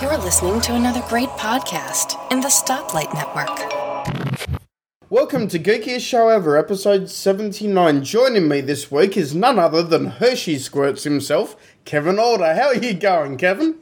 You're listening to another great podcast in the Stoplight Network. Welcome to Geekiest Show Ever, episode 79. Joining me this week is none other than Hershey Squirts himself, Kevin Alder. How are you going, Kevin?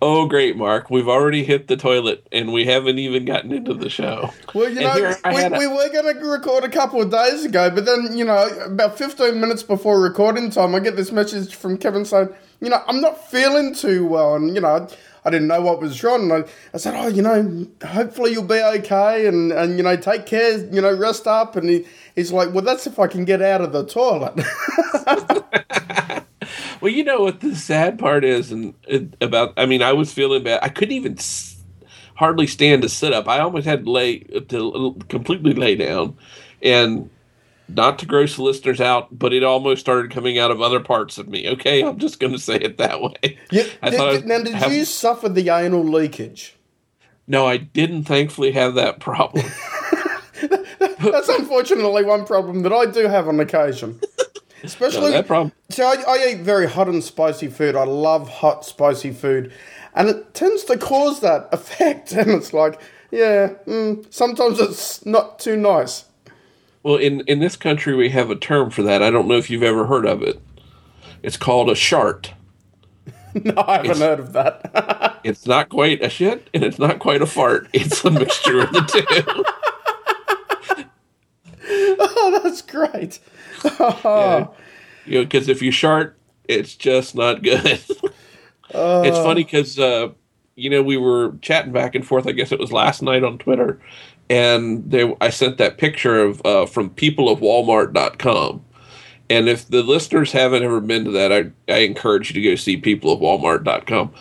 Oh, great, Mark. We've already hit the toilet and we haven't even gotten into the show. Well, you know, we, a- we were going to record a couple of days ago, but then, you know, about 15 minutes before recording time, I get this message from Kevin saying, you know, I'm not feeling too well. And, you know, I didn't know what was wrong. And I, I said, oh, you know, hopefully you'll be okay and, and you know, take care, you know, rest up. And he, he's like, well, that's if I can get out of the toilet. Well, you know what the sad part is, and it, about I mean, I was feeling bad. I couldn't even s- hardly stand to sit up. I almost had to lay to completely lay down, and not to gross the listeners out, but it almost started coming out of other parts of me. Okay, I'm just going to say it that way. Yeah, I did- I now, did having- you suffer the anal leakage? No, I didn't. Thankfully, have that problem. That's unfortunately one problem that I do have on occasion. No, Especially, that problem. so I, I eat very hot and spicy food. I love hot, spicy food, and it tends to cause that effect. And it's like, yeah, mm, sometimes it's not too nice. Well, in in this country, we have a term for that. I don't know if you've ever heard of it. It's called a shart. No, I haven't heard of that. It's not quite a shit, and it's not quite a fart. It's a mixture of the two. oh, that's great. Yeah. You know, because if you shart, it's just not good. it's funny because uh, you know we were chatting back and forth. I guess it was last night on Twitter, and they I sent that picture of uh, from peopleofwalmart.com. And if the listeners haven't ever been to that, I, I encourage you to go see peopleofwalmart.com.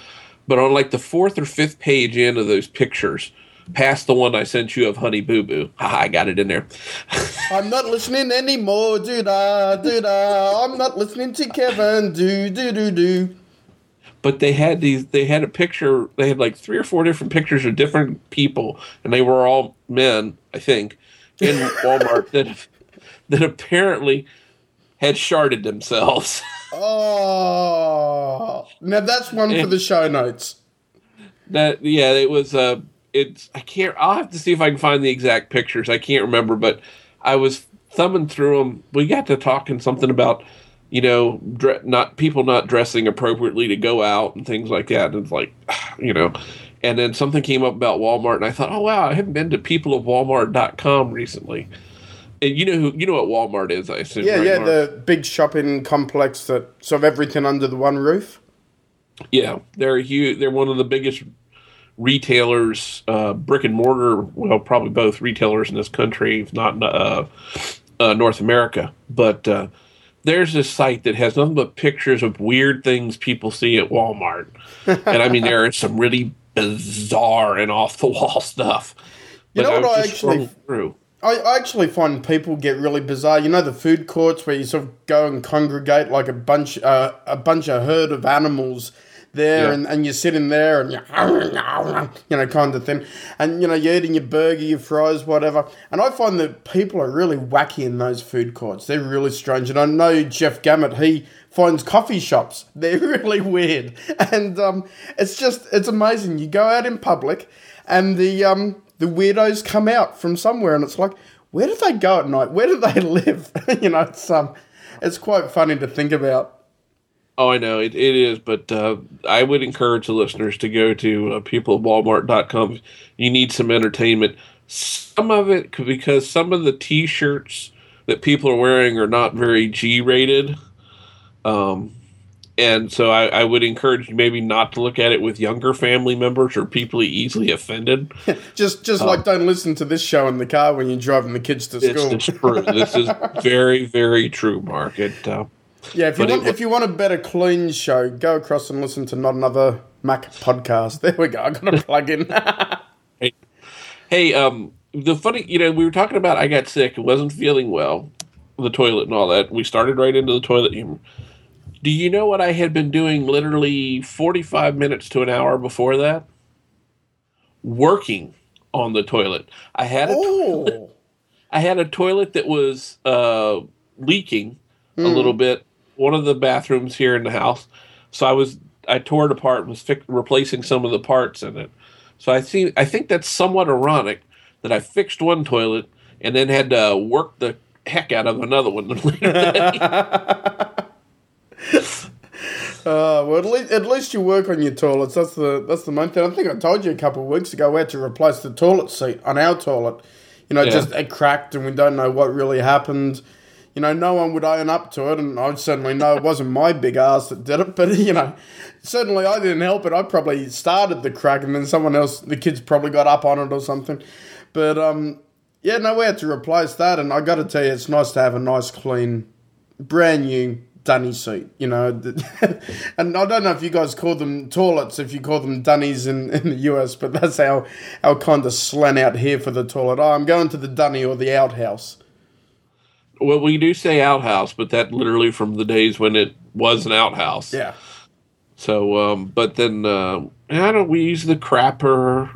But on like the fourth or fifth page in of those pictures, past the one I sent you of Honey Boo Boo, haha, I got it in there. I'm not listening anymore. Do da, do da. I'm not listening to Kevin. Do, do, do, do. but they had these they had a picture they had like three or four different pictures of different people and they were all men i think in walmart that that apparently had sharded themselves Oh, now that's one for the show notes. that yeah it was uh it's i can't i'll have to see if i can find the exact pictures i can't remember but i was thumbing through them we got to talking something about you know dre- not people not dressing appropriately to go out and things like that and it's like you know and then something came up about walmart and i thought oh wow i haven't been to peopleofwalmart.com recently and you know who you know what walmart is i assume Yeah, right, yeah, Mark? the big shopping complex that sort of everything under the one roof. Yeah, they're huge. They're one of the biggest retailers, uh, brick and mortar. Well, probably both retailers in this country, if not uh, uh, North America. But uh, there's this site that has nothing but pictures of weird things people see at Walmart, and I mean there is some really bizarre and off the wall stuff. You But know what I actually- through. I, I actually find people get really bizarre. You know the food courts where you sort of go and congregate like a bunch, uh, a bunch of herd of animals there, Yeah. and, and you're sitting there and you you know kind of thing, and you know you're eating your burger, your fries, whatever. And I find that people are really wacky in those food courts. They're really strange, and I know Jeff Gamet. He finds coffee shops. They're really weird, and um, it's just it's amazing. You go out in public, and the um, the weirdos come out from somewhere, and it's like, where do they go at night? Where do they live? you know, it's um, it's quite funny to think about. Oh, I know it, it is, but uh, I would encourage the listeners to go to uh, peopleofwalmart.com. You need some entertainment. Some of it, because some of the T-shirts that people are wearing are not very G-rated, um, and so I, I would encourage you maybe not to look at it with younger family members or people easily offended. Just just like don't listen to this show in the car when you're driving the kids to It's school. just true. This is very, very true, Mark. It, uh, Yeah, if you But want, wa- if you want a better clean show, go across and listen to not another Mac podcast. There we go. I got a plug in. Hey, um, the funny, you know, we were talking about I got sick, wasn't feeling well, the toilet and all that. We started right into the toilet humor. Do you know what I had been doing literally 45 minutes to an hour before that? Working on the toilet. I had a oh, I had a toilet that was uh, leaking a little bit. One of the bathrooms here in the house. So I was I tore it apart and was fi- replacing some of the parts in it. So I see. I think that's somewhat ironic that I fixed one toilet and then had to work the heck out of another one Uh, well, at least, at least you work on your toilets. That's the that's the main thing. I think I told you a couple of weeks ago we had to replace the toilet seat on our toilet. You know, Yeah. just it cracked, and we don't know what really happened. You know, no one would own up to it, and I certainly know it wasn't my big ass that did it. But you know, certainly I didn't help it. I probably started the crack, and then someone else, the kids probably got up on it or something. But um, yeah, no, we had to replace that, and I got to tell you, it's nice to have a nice, clean, brand new dunny seat. You know, and I don't know if you guys call them toilets, if you call them dunnies in, in the US, but that's our our kind of slang out here for the toilet. Oh, I'm going to the dunny or the outhouse. Well, we do say outhouse, but that literally from the days when it was an outhouse. Yeah. So, um, but then uh, I don't. We use the crapper,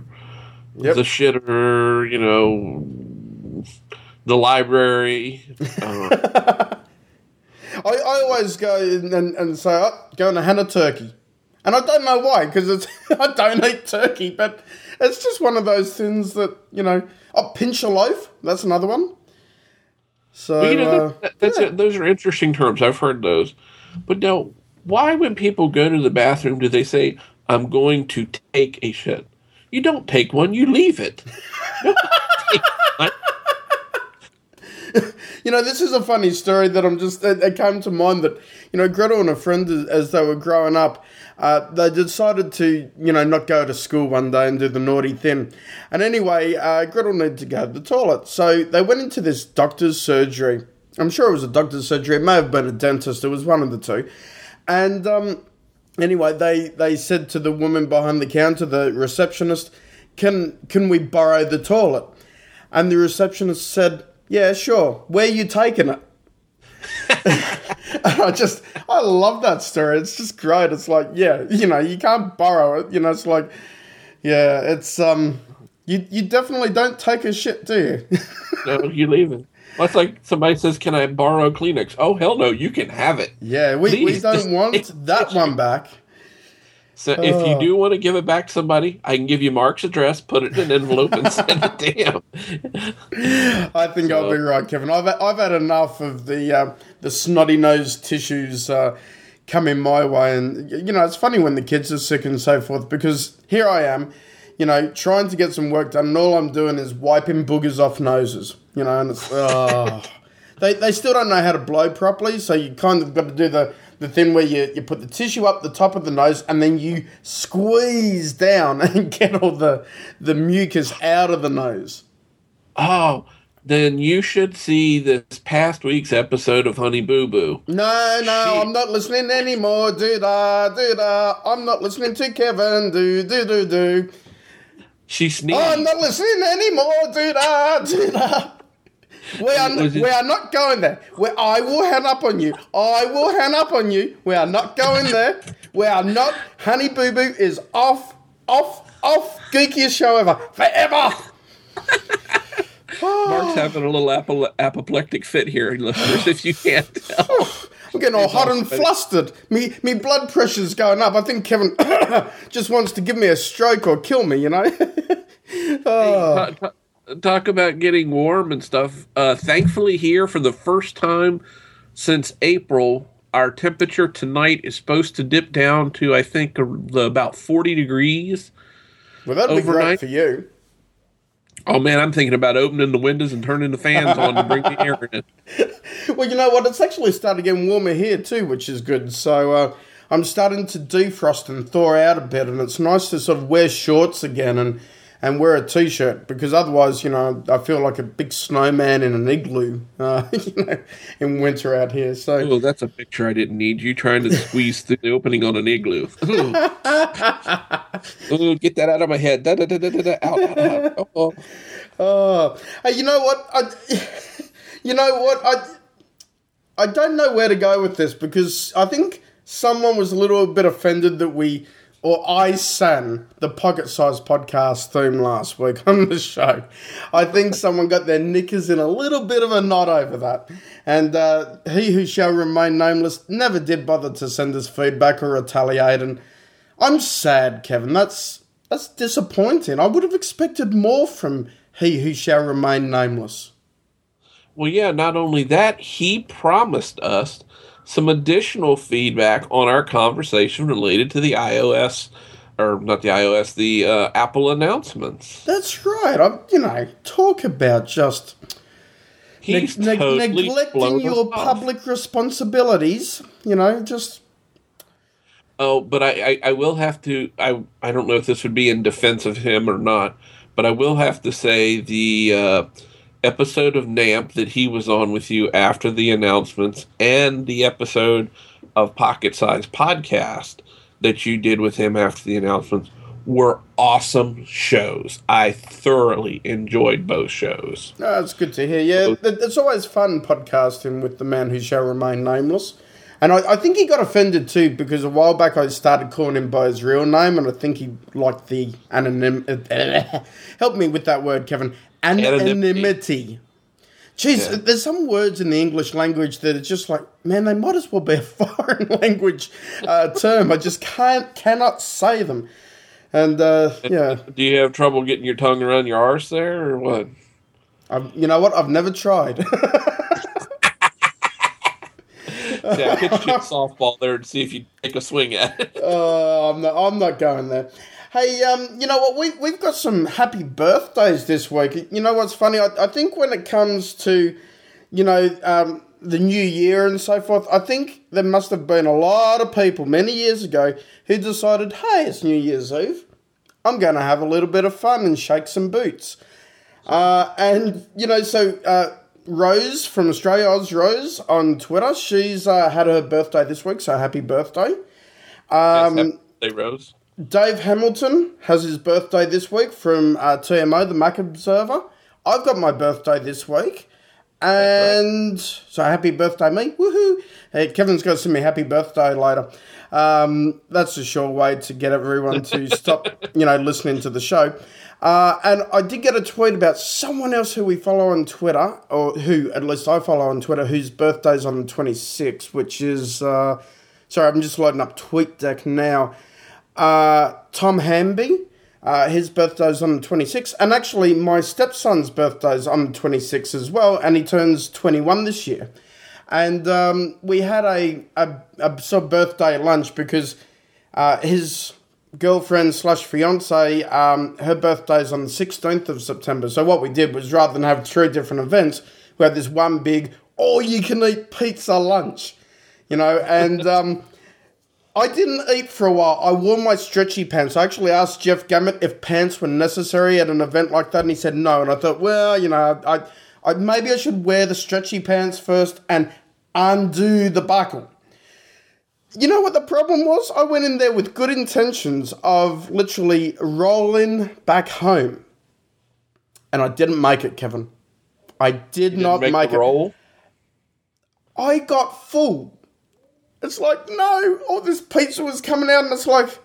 Yep. the shitter. You know, the library. Uh, I, I always go and, and, say, oh, going to Hannah Turkey. And I don't know why, because it's I don't eat turkey, but it's just one of those things that, you know, oh, pinch a loaf, that's another one. So, Well, you know, uh, that, that's it. those are interesting terms. I've heard those. But now, why, when people go to the bathroom, do they say, I'm going to take a shit? You don't take one, you leave it. You don't take one. You know, this is a funny story that I'm just, it, it came to mind that, you know, Gretel and a friend, as- as they were growing up, uh, they decided to, you know, not go to school one day and do the naughty thing. And anyway, uh, Gretel needed to go to the toilet. So they went into this doctor's surgery. I'm sure it was a doctor's surgery. It may have been a dentist. It was one of the two. And um, anyway, they, they said to the woman behind the counter, the receptionist, can, can we borrow the toilet? And the receptionist said, Yeah, sure. Where you taking it? I just, I love that story. It's just great. It's like, yeah, you know, you can't borrow it. You know, it's like, yeah, it's, um, you, you definitely don't take a shit, do you? No, you leave it. Well, it's like somebody says, Can I borrow Kleenex? Oh, hell no, you can have it. yeah, we, we Please, just don't want that one back. So if you Oh. do want to give it back to somebody, I can give you Mark's address, put it in an envelope, and send it to him. I think I'll be right, Kevin. I've I've had enough of the uh, the snotty nosed tissues uh, coming my way, and you know it's funny when the kids are sick and so forth because here I am, you know, trying to get some work done, and all I'm doing is wiping boogers off noses, you know, and it's oh, they they still don't know how to blow properly, so you kind of got to do the. The thing where you, you put the tissue up the top of the nose and then you squeeze down and get all the the mucus out of the nose. Oh, then you should see this past week's episode of Honey Boo Boo. No, no, She- I'm not listening anymore. Do da, do da. I'm not listening to Kevin. Do, do, do, do. She oh, sneezed. I'm not listening anymore. Do da, do da. We are, we are not going there. We, I will hang up on you. I will hang up on you. We are not going there. We are not. Honey Boo Boo is off, off, off. Geekiest show ever. Forever. Mark's having a little apo- apoplectic fit here, listeners, if you can't tell. I'm getting all hot and flustered. Me, me blood pressure's going up. I think Kevin just wants to give me a stroke or kill me. You know. Ta- oh. ta- Talk about getting warm and stuff. Uh, thankfully, here for the first time since April, our temperature tonight is supposed to dip down to, I think, the about 40 degrees. well, that'd be great for you. Oh man, I'm thinking about opening the windows and turning the fans on to bring the air in. Well, you know what? It's actually starting getting warmer here too, which is good. So uh, I'm starting to defrost and thaw out a bit, and it's nice to sort of wear shorts again and and wear a t-shirt because otherwise, you know, I feel like a big snowman in an igloo, uh, you know, in winter out here. So well, that's a picture I didn't need. You trying to squeeze through the opening on an igloo. Ooh. Ooh, get that out of my head. Da, da, da, da, da. Out, out, out. Oh, oh. Oh, hey, you know what? I, you know what? I, I don't know where to go with this because I think someone was a little bit offended that we, or I sang the pocket sized podcast theme last week on the show. I think someone got their knickers in a little bit of a knot over that. And uh, he who shall remain nameless never did bother to send us feedback or retaliate. And I'm sad, Kevin. That's that's disappointing. I would have expected more from he who shall remain nameless. Well, yeah, not only that, he promised us some additional feedback on our conversation related to the iOS, or not the iOS, the uh, Apple announcements. That's right. I'm, you know, talk about just He's ne- totally neglecting your public responsibilities. You know, just. Oh, but I, I, I will have to. I, I don't know if this would be in defense of him or not, but I will have to say the. Uh, episode of NAMP that he was on with you after the announcements and the episode of Pocket Size Podcast that you did with him after the announcements were awesome shows. I thoroughly enjoyed both shows. Oh, that's good to hear. Yeah, it's always fun podcasting with the man who shall remain nameless. And I, I, think he got offended too because a while back I started calling him by his real name, and I think he liked the anonym. help me with that word, Kevin. Anonymity. Jeez, yeah. there's some words in the English language that are just like, man, they might as well be a foreign language uh, term. I just can't, cannot say them. And uh, yeah. Do you have trouble getting your tongue around your arse there, or what? I've, you know what? I've never tried. see, I pitched you a softball there to see if you take a swing at it. Oh, uh, I'm not. I'm not going there. Hey, um, you know what? We we've got some happy birthdays this week. You know what's funny? I, I think when it comes to, you know, um, the new year and so forth, I think there must have been a lot of people many years ago who decided, hey, it's New Year's Eve. I'm going to have a little bit of fun and shake some boots. Uh, and, you know, so uh, Rose from Australia, Oz Rose on Twitter, she's uh, had her birthday this week, so happy birthday. Um, yes, happy birthday, Rose. Dave Hamilton has his birthday this week from uh, TMO, the Mac Observer. I've got my birthday this week. And right. so happy birthday, me. Woohoo. Hey, Kevin's going to send me happy birthday later. Um, that's a sure way to get everyone to stop, you know, listening to the show. Uh, and I did get a tweet about someone else who we follow on Twitter, or who at least I follow on Twitter, whose birthday's on the 26th, which is, uh, sorry, I'm just loading up TweetDeck now. Uh, Tom Hamby, uh, his birthday's on the 26th. And actually, my stepson's birthday's on the 26th as well, and he turns 21 this year. And um, we had a, a, a sort of birthday lunch because uh, his girlfriend slash fiance, um, her birthday's on the 16th of September. So what we did was rather than have three different events, we had this one big all you can eat pizza lunch, you know, and um, I didn't eat for a while. I wore my stretchy pants. I actually asked Jeff Gamet if pants were necessary at an event like that, and he said no. And I thought, well, you know, I, I maybe I should wear the stretchy pants first and undo the buckle. You know what the problem was? I went in there with good intentions of literally rolling back home, and I didn't make it, Kevin. I did not make, make it. Roll. I got full it's like, no, all this pizza was coming out, and it's like,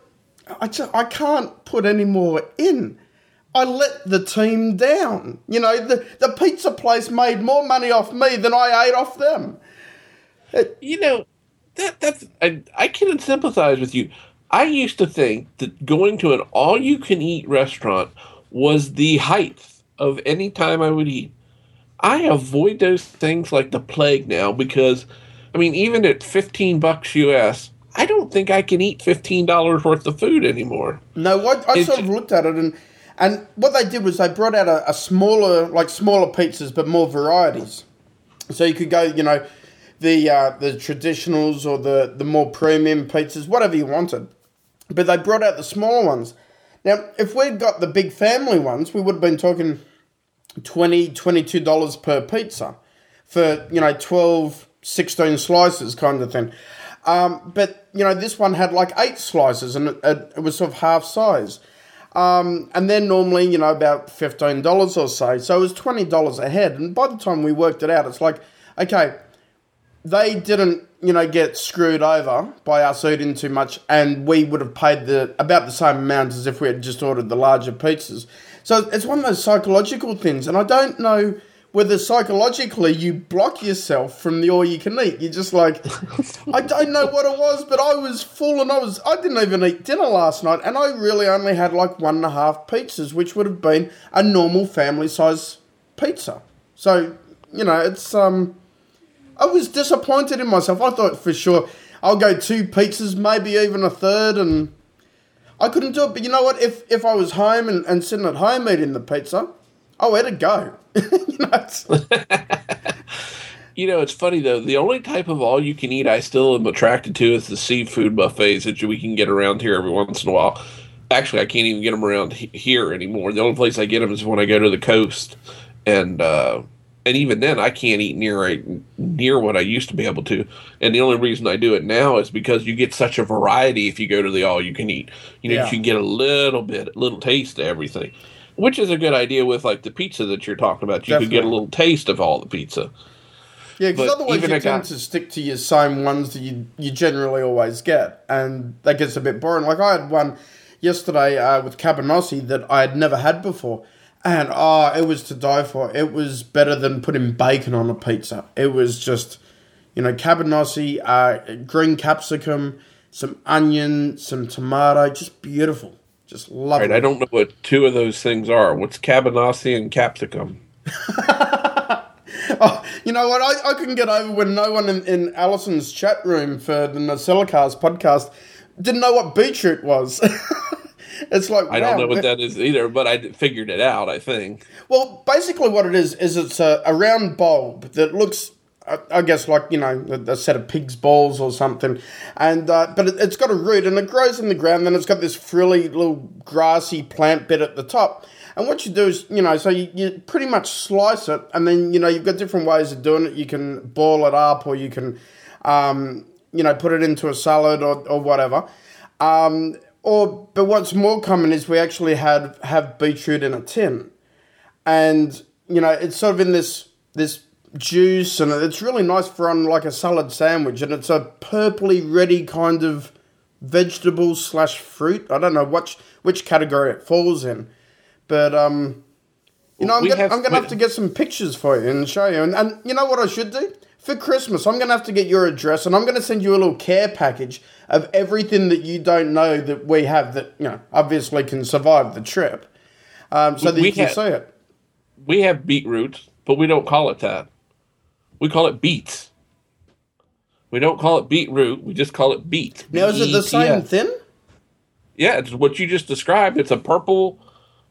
I, just, I can't put any more in. I let the team down. You know, the, the pizza place made more money off me than I ate off them. It, you know, that that's I, I can sympathize with you. I used to think that going to an all you can eat restaurant was the height of any time I would eat. I avoid those things like the plague now because – I mean, even at 15 bucks US, I don't think I can eat $15 worth of food anymore. No, I, I sort of looked at it and and what they did was they brought out a, a, smaller, like smaller pizzas, but more varieties. So you could go, you know, the uh, the traditionals or the the more premium pizzas, whatever you wanted. But they brought out the smaller ones. Now, if we'd got the big family ones, we would have been talking 20 $22 per pizza for, you know, 12 16 slices kind of thing. Um, but, you know, this one had like eight slices and it, it was sort of half size. Um, and then normally, you know, about $15 or so. So it was $20 a head. And by the time we worked it out, it's like, okay, they didn't, you know, get screwed over by us eating too much, and we would have paid the about the same amount as if we had just ordered the larger pizzas. So it's one of those psychological things, and I don't know whether psychologically you block yourself from the all you can eat. You're just like, I don't know what it was, but I was full and I was I didn't even eat dinner last night, and I really only had like one and a half pizzas, which would have been a normal family size pizza. So you know, it's um, I was disappointed in myself. I thought for sure I'll go two pizzas, maybe even a third, and I couldn't do it. But you know what? If if I was home and, and sitting at home eating the pizza, I let it go. you, know, it's, you know, it's funny though. The only type of all you can eat I still am attracted to is the seafood buffets that we can get around here every once in a while. Actually, I can't even get them around here anymore. The only place I get them is when I go to the coast, and uh, and even then, I can't eat near near what I used to be able to. And the only reason I do it now is because you get such a variety if you go to the all you can eat. You know, yeah. you can get a little bit, a little taste of everything which is a good idea with like the pizza that you're talking about. You Definitely. could get a little taste of all the pizza. Yeah, because otherwise you tend got, to stick to your same ones that you you generally always get, and that gets a bit boring. Like I had one yesterday uh, with cabanossi that I had never had before, and oh, it was to die for. It was better than putting bacon on a pizza. It was just, you know, cabanossi, uh, green capsicum, some onion, some tomato, just beautiful. Just love right, it. I don't know what two of those things are. What's cabanossi and capsicum? oh, you know what? I, I couldn't get over when no one in, in Allison's chat room for the NosillaCast podcast didn't know what beetroot was. it's like I don't know what that is either, but I figured it out. I think. Well, basically, what it is is it's a, a round bulb that looks I guess like you know a, set of pig's balls or something, and uh, but it, has got a root and it grows in the ground. Then it's got this frilly little grassy plant bit at the top. And what you do is you know so you, you pretty much slice it, and then you know you've got different ways of doing it. You can boil it up, or you can um, you know put it into a salad or or whatever. Um, or but what's more common is we actually had have beetroot in a tin, and you know it's sort of in this this juice, and it's really nice for on like a salad sandwich. And it's a purpley ready kind of vegetable slash fruit. I don't know which which category it falls in, but um, you know, I'm gonna, have, I'm gonna have to get some pictures for you and show you. And, and you know what I should do for Christmas? I'm gonna have to get your address, and I'm gonna send you a little care package of everything that you don't know that we have that you know obviously can survive the trip, um, so that we you can have, see it. We have beetroot, but we don't call it that. We call it beets. We don't call it beetroot. We just call it beet. Now, is it the same thing? Yeah, it's what you just described. It's a purple,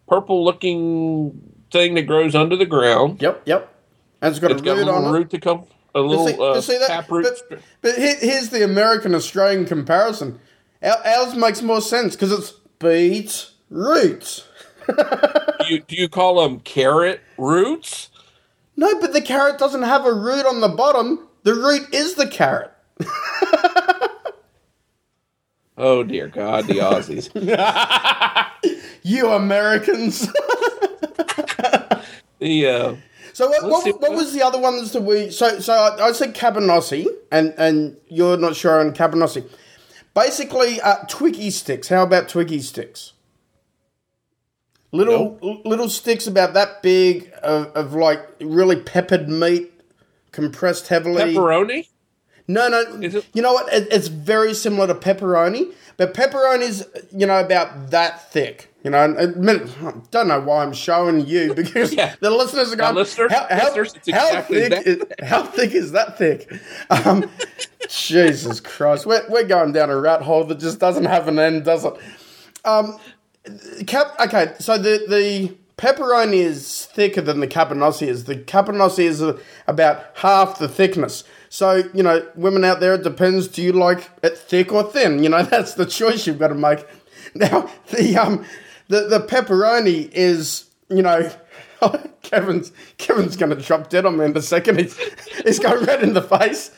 purple-looking thing that grows under the ground. Yep, yep. And it's got it's a got root a on root it. to come. A little see, uh, see that? But, but, here's the American Australian comparison. Ours makes more sense because it's beet roots. do, you, do you call them carrot roots? No, but the carrot doesn't have a root on the bottom. The root is the carrot. oh dear God, the Aussies. you Americans. the uh, so what, what, what, was the other ones that we? So so I, I, said cabanossi, and and you're not sure on cabanossi. Basically, uh, Twiggy sticks. How about Twiggy sticks? Little little sticks about that big of, of like really peppered meat, compressed heavily. Pepperoni. No, no. You know what? It, it's very similar to pepperoni, but pepperoni's you know about that thick. You know, I don't know why I'm showing you because yeah. the listeners are going, listeners, how, how, listeners, how exactly thick is, how thick is that thick? Um, Jesus Christ, we're, we're going down a rat hole that just doesn't have an end, does it? Um, Cap. Okay, so the the pepperoni is thicker than the cabanossi is. The cabanossi is about half the thickness. So you know, women out there, it depends. Do you like it thick or thin? You know, that's the choice you've got to make. Now the um the the pepperoni is you know. Kevin's Kevin's going to drop dead on me in a second. He's, he's going red in the face.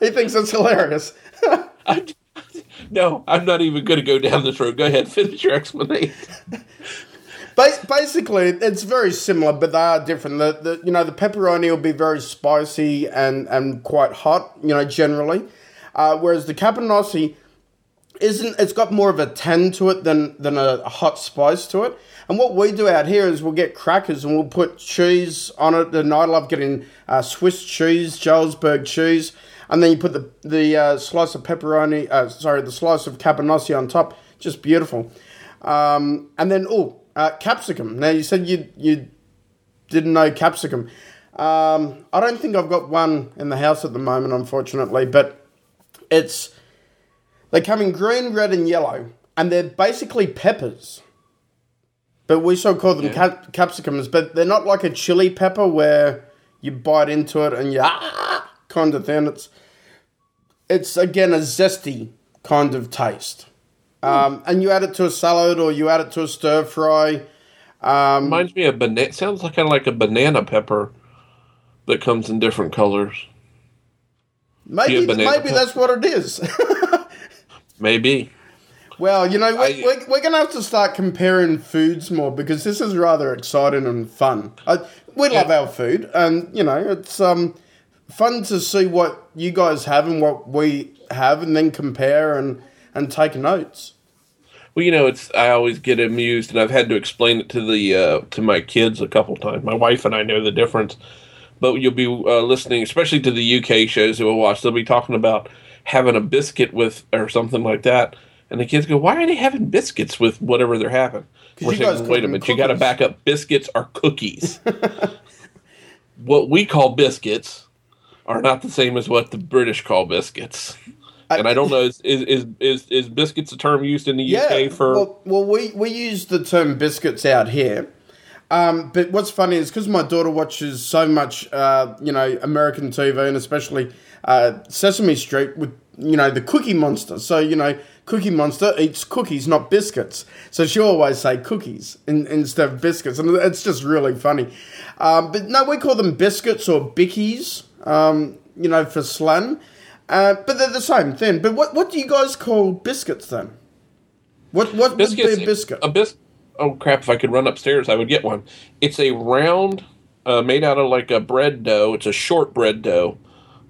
he thinks it's hilarious. No, I'm not even going to go down this road. Go ahead, finish your explanation. Basically, it's very similar, but they are different. The, the you know the pepperoni will be very spicy and and quite hot, you know, generally, uh, whereas the cabanossi isn't it's got more of a tang to it than than a hot spice to it. And what we do out here is we'll get crackers and we'll put cheese on it. And I love getting uh, Swiss cheese, Jarlsberg cheese, and then you put the the uh, slice of pepperoni, uh, sorry, the slice of cabanossi on top. Just beautiful. Um, and then oh, uh, capsicum. Now you said you you didn't know capsicum. Um, I don't think I've got one in the house at the moment, unfortunately, but it's they come in green, red, and yellow, and they're basically peppers. But we still call them yeah. cap- capsicums, but they're not like a chili pepper where you bite into it and you ah, kind of thing. It's it's again a zesty kind of taste. Um, and you add it to a salad or you add it to a stir fry. Um, Reminds me of banana. Sounds like kind of like a banana pepper that comes in different colors. Maybe maybe pepper? that's what it is. maybe. Well, you know, we're, we're, we're going to have to start comparing foods more because this is rather exciting and fun. I, we love yeah. our food, and you know, it's um, fun to see what you guys have and what we have, and then compare and and take notes. Well, you know, it's I always get amused, and I've had to explain it to the uh, to my kids a couple times. My wife and I know the difference, but you'll be uh, listening, especially to the UK shows that we'll watch. They'll be talking about having a biscuit with or something like that and the kids go, "Why are they having biscuits with whatever they're having?" We're saying, "Wait a minute, you got to back up. Biscuits are cookies. what we call biscuits are not the same as what the British call biscuits." and I don't know is is is is biscuits a term used in the yeah, UK for? Well, well, we we use the term biscuits out here. Um, but what's funny is because my daughter watches so much, uh, you know, American TV and especially uh, Sesame Street with, you know, the Cookie Monster. So you know, Cookie Monster eats cookies, not biscuits. So she always say cookies in, instead of biscuits, and it's just really funny. Um, but no, we call them biscuits or bickies, um, you know, for slang. Uh, but they're the same thing. But what what do you guys call biscuits then? What what biscuits, would be a biscuit? A bis- Oh crap! If I could run upstairs, I would get one. It's a round, uh, made out of like a bread dough. It's a short bread dough,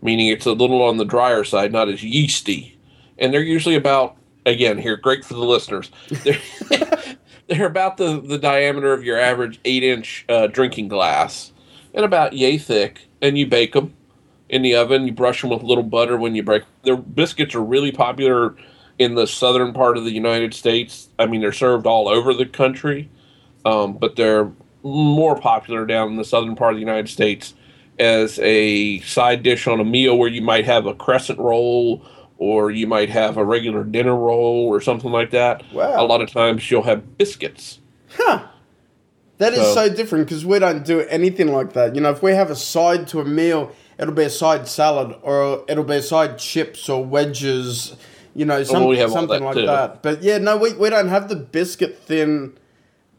meaning it's a little on the drier side, not as yeasty. And they're usually about again here great for the listeners they're, they're about the, the diameter of your average eight inch uh, drinking glass and about yay thick and you bake them in the oven you brush them with a little butter when you break their biscuits are really popular in the southern part of the united states i mean they're served all over the country um, but they're more popular down in the southern part of the united states as a side dish on a meal where you might have a crescent roll or you might have a regular dinner roll or something like that. Wow. A lot of times you'll have biscuits. Huh. That is so, so different because we don't do anything like that. You know, if we have a side to a meal, it'll be a side salad or it'll be a side chips or wedges, you know, some, well, something that like too. that. But yeah, no, we, we don't have the biscuit thin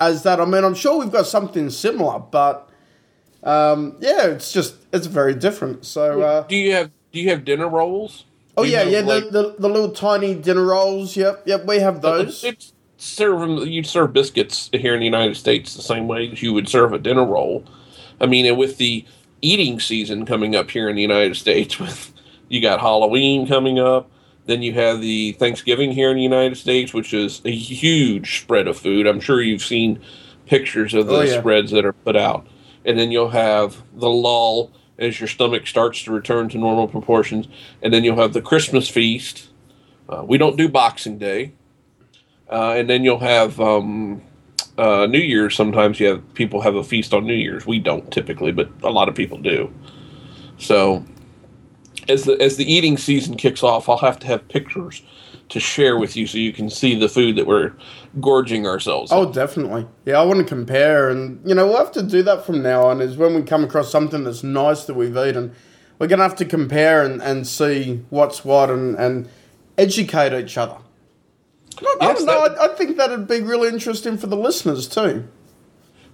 as that. I mean, I'm sure we've got something similar, but um, yeah, it's just, it's very different. So, uh, do you have, do you have dinner rolls? Oh yeah, yeah, like, the, the, the little tiny dinner rolls. Yep, yep, we have those. It's serve them. You serve biscuits here in the United States the same way as you would serve a dinner roll. I mean, with the eating season coming up here in the United States, with you got Halloween coming up, then you have the Thanksgiving here in the United States, which is a huge spread of food. I'm sure you've seen pictures of the oh, yeah. spreads that are put out, and then you'll have the lull as your stomach starts to return to normal proportions. And then you'll have the Christmas feast. Uh, we don't do Boxing Day. Uh, and then you'll have um, uh, New Year's. Sometimes you have people have a feast on New Year's. We don't typically, but a lot of people do. So as the as the eating season kicks off, I'll have to have pictures to share with you so you can see the food that we're gorging ourselves. Oh, on. definitely. Yeah, I want to compare, and you know we'll have to do that from now on. Is when we come across something that's nice that we've eaten, we're gonna have to compare and, and see what's what and, and educate each other. I, yes, don't know. That, I, I think that'd be really interesting for the listeners too.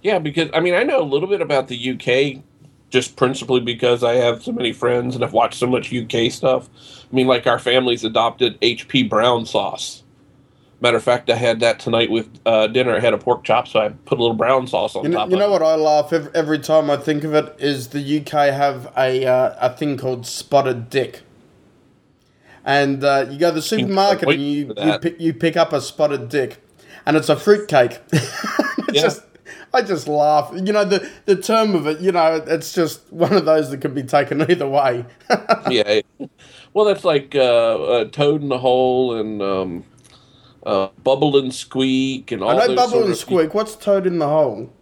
Yeah, because I mean I know a little bit about the UK just principally because I have so many friends and I've watched so much UK stuff. I mean, like our family's adopted HP brown sauce. Matter of fact, I had that tonight with uh, dinner. I had a pork chop, so I put a little brown sauce on you know, top. You know what I laugh every, every, time I think of it is the UK have a uh, a thing called spotted dick, and uh, you go to the supermarket and you you pick, you pick up a spotted dick, and it's a fruitcake. It's Yeah. just, I just laugh. You know the the term of it. You know, it's just one of those that could be taken either way. yeah. Well, that's like uh, uh, Toad in the Hole and um, uh, Bubble and Squeak and all I know bubble sort and squeak. What's toad in the hole?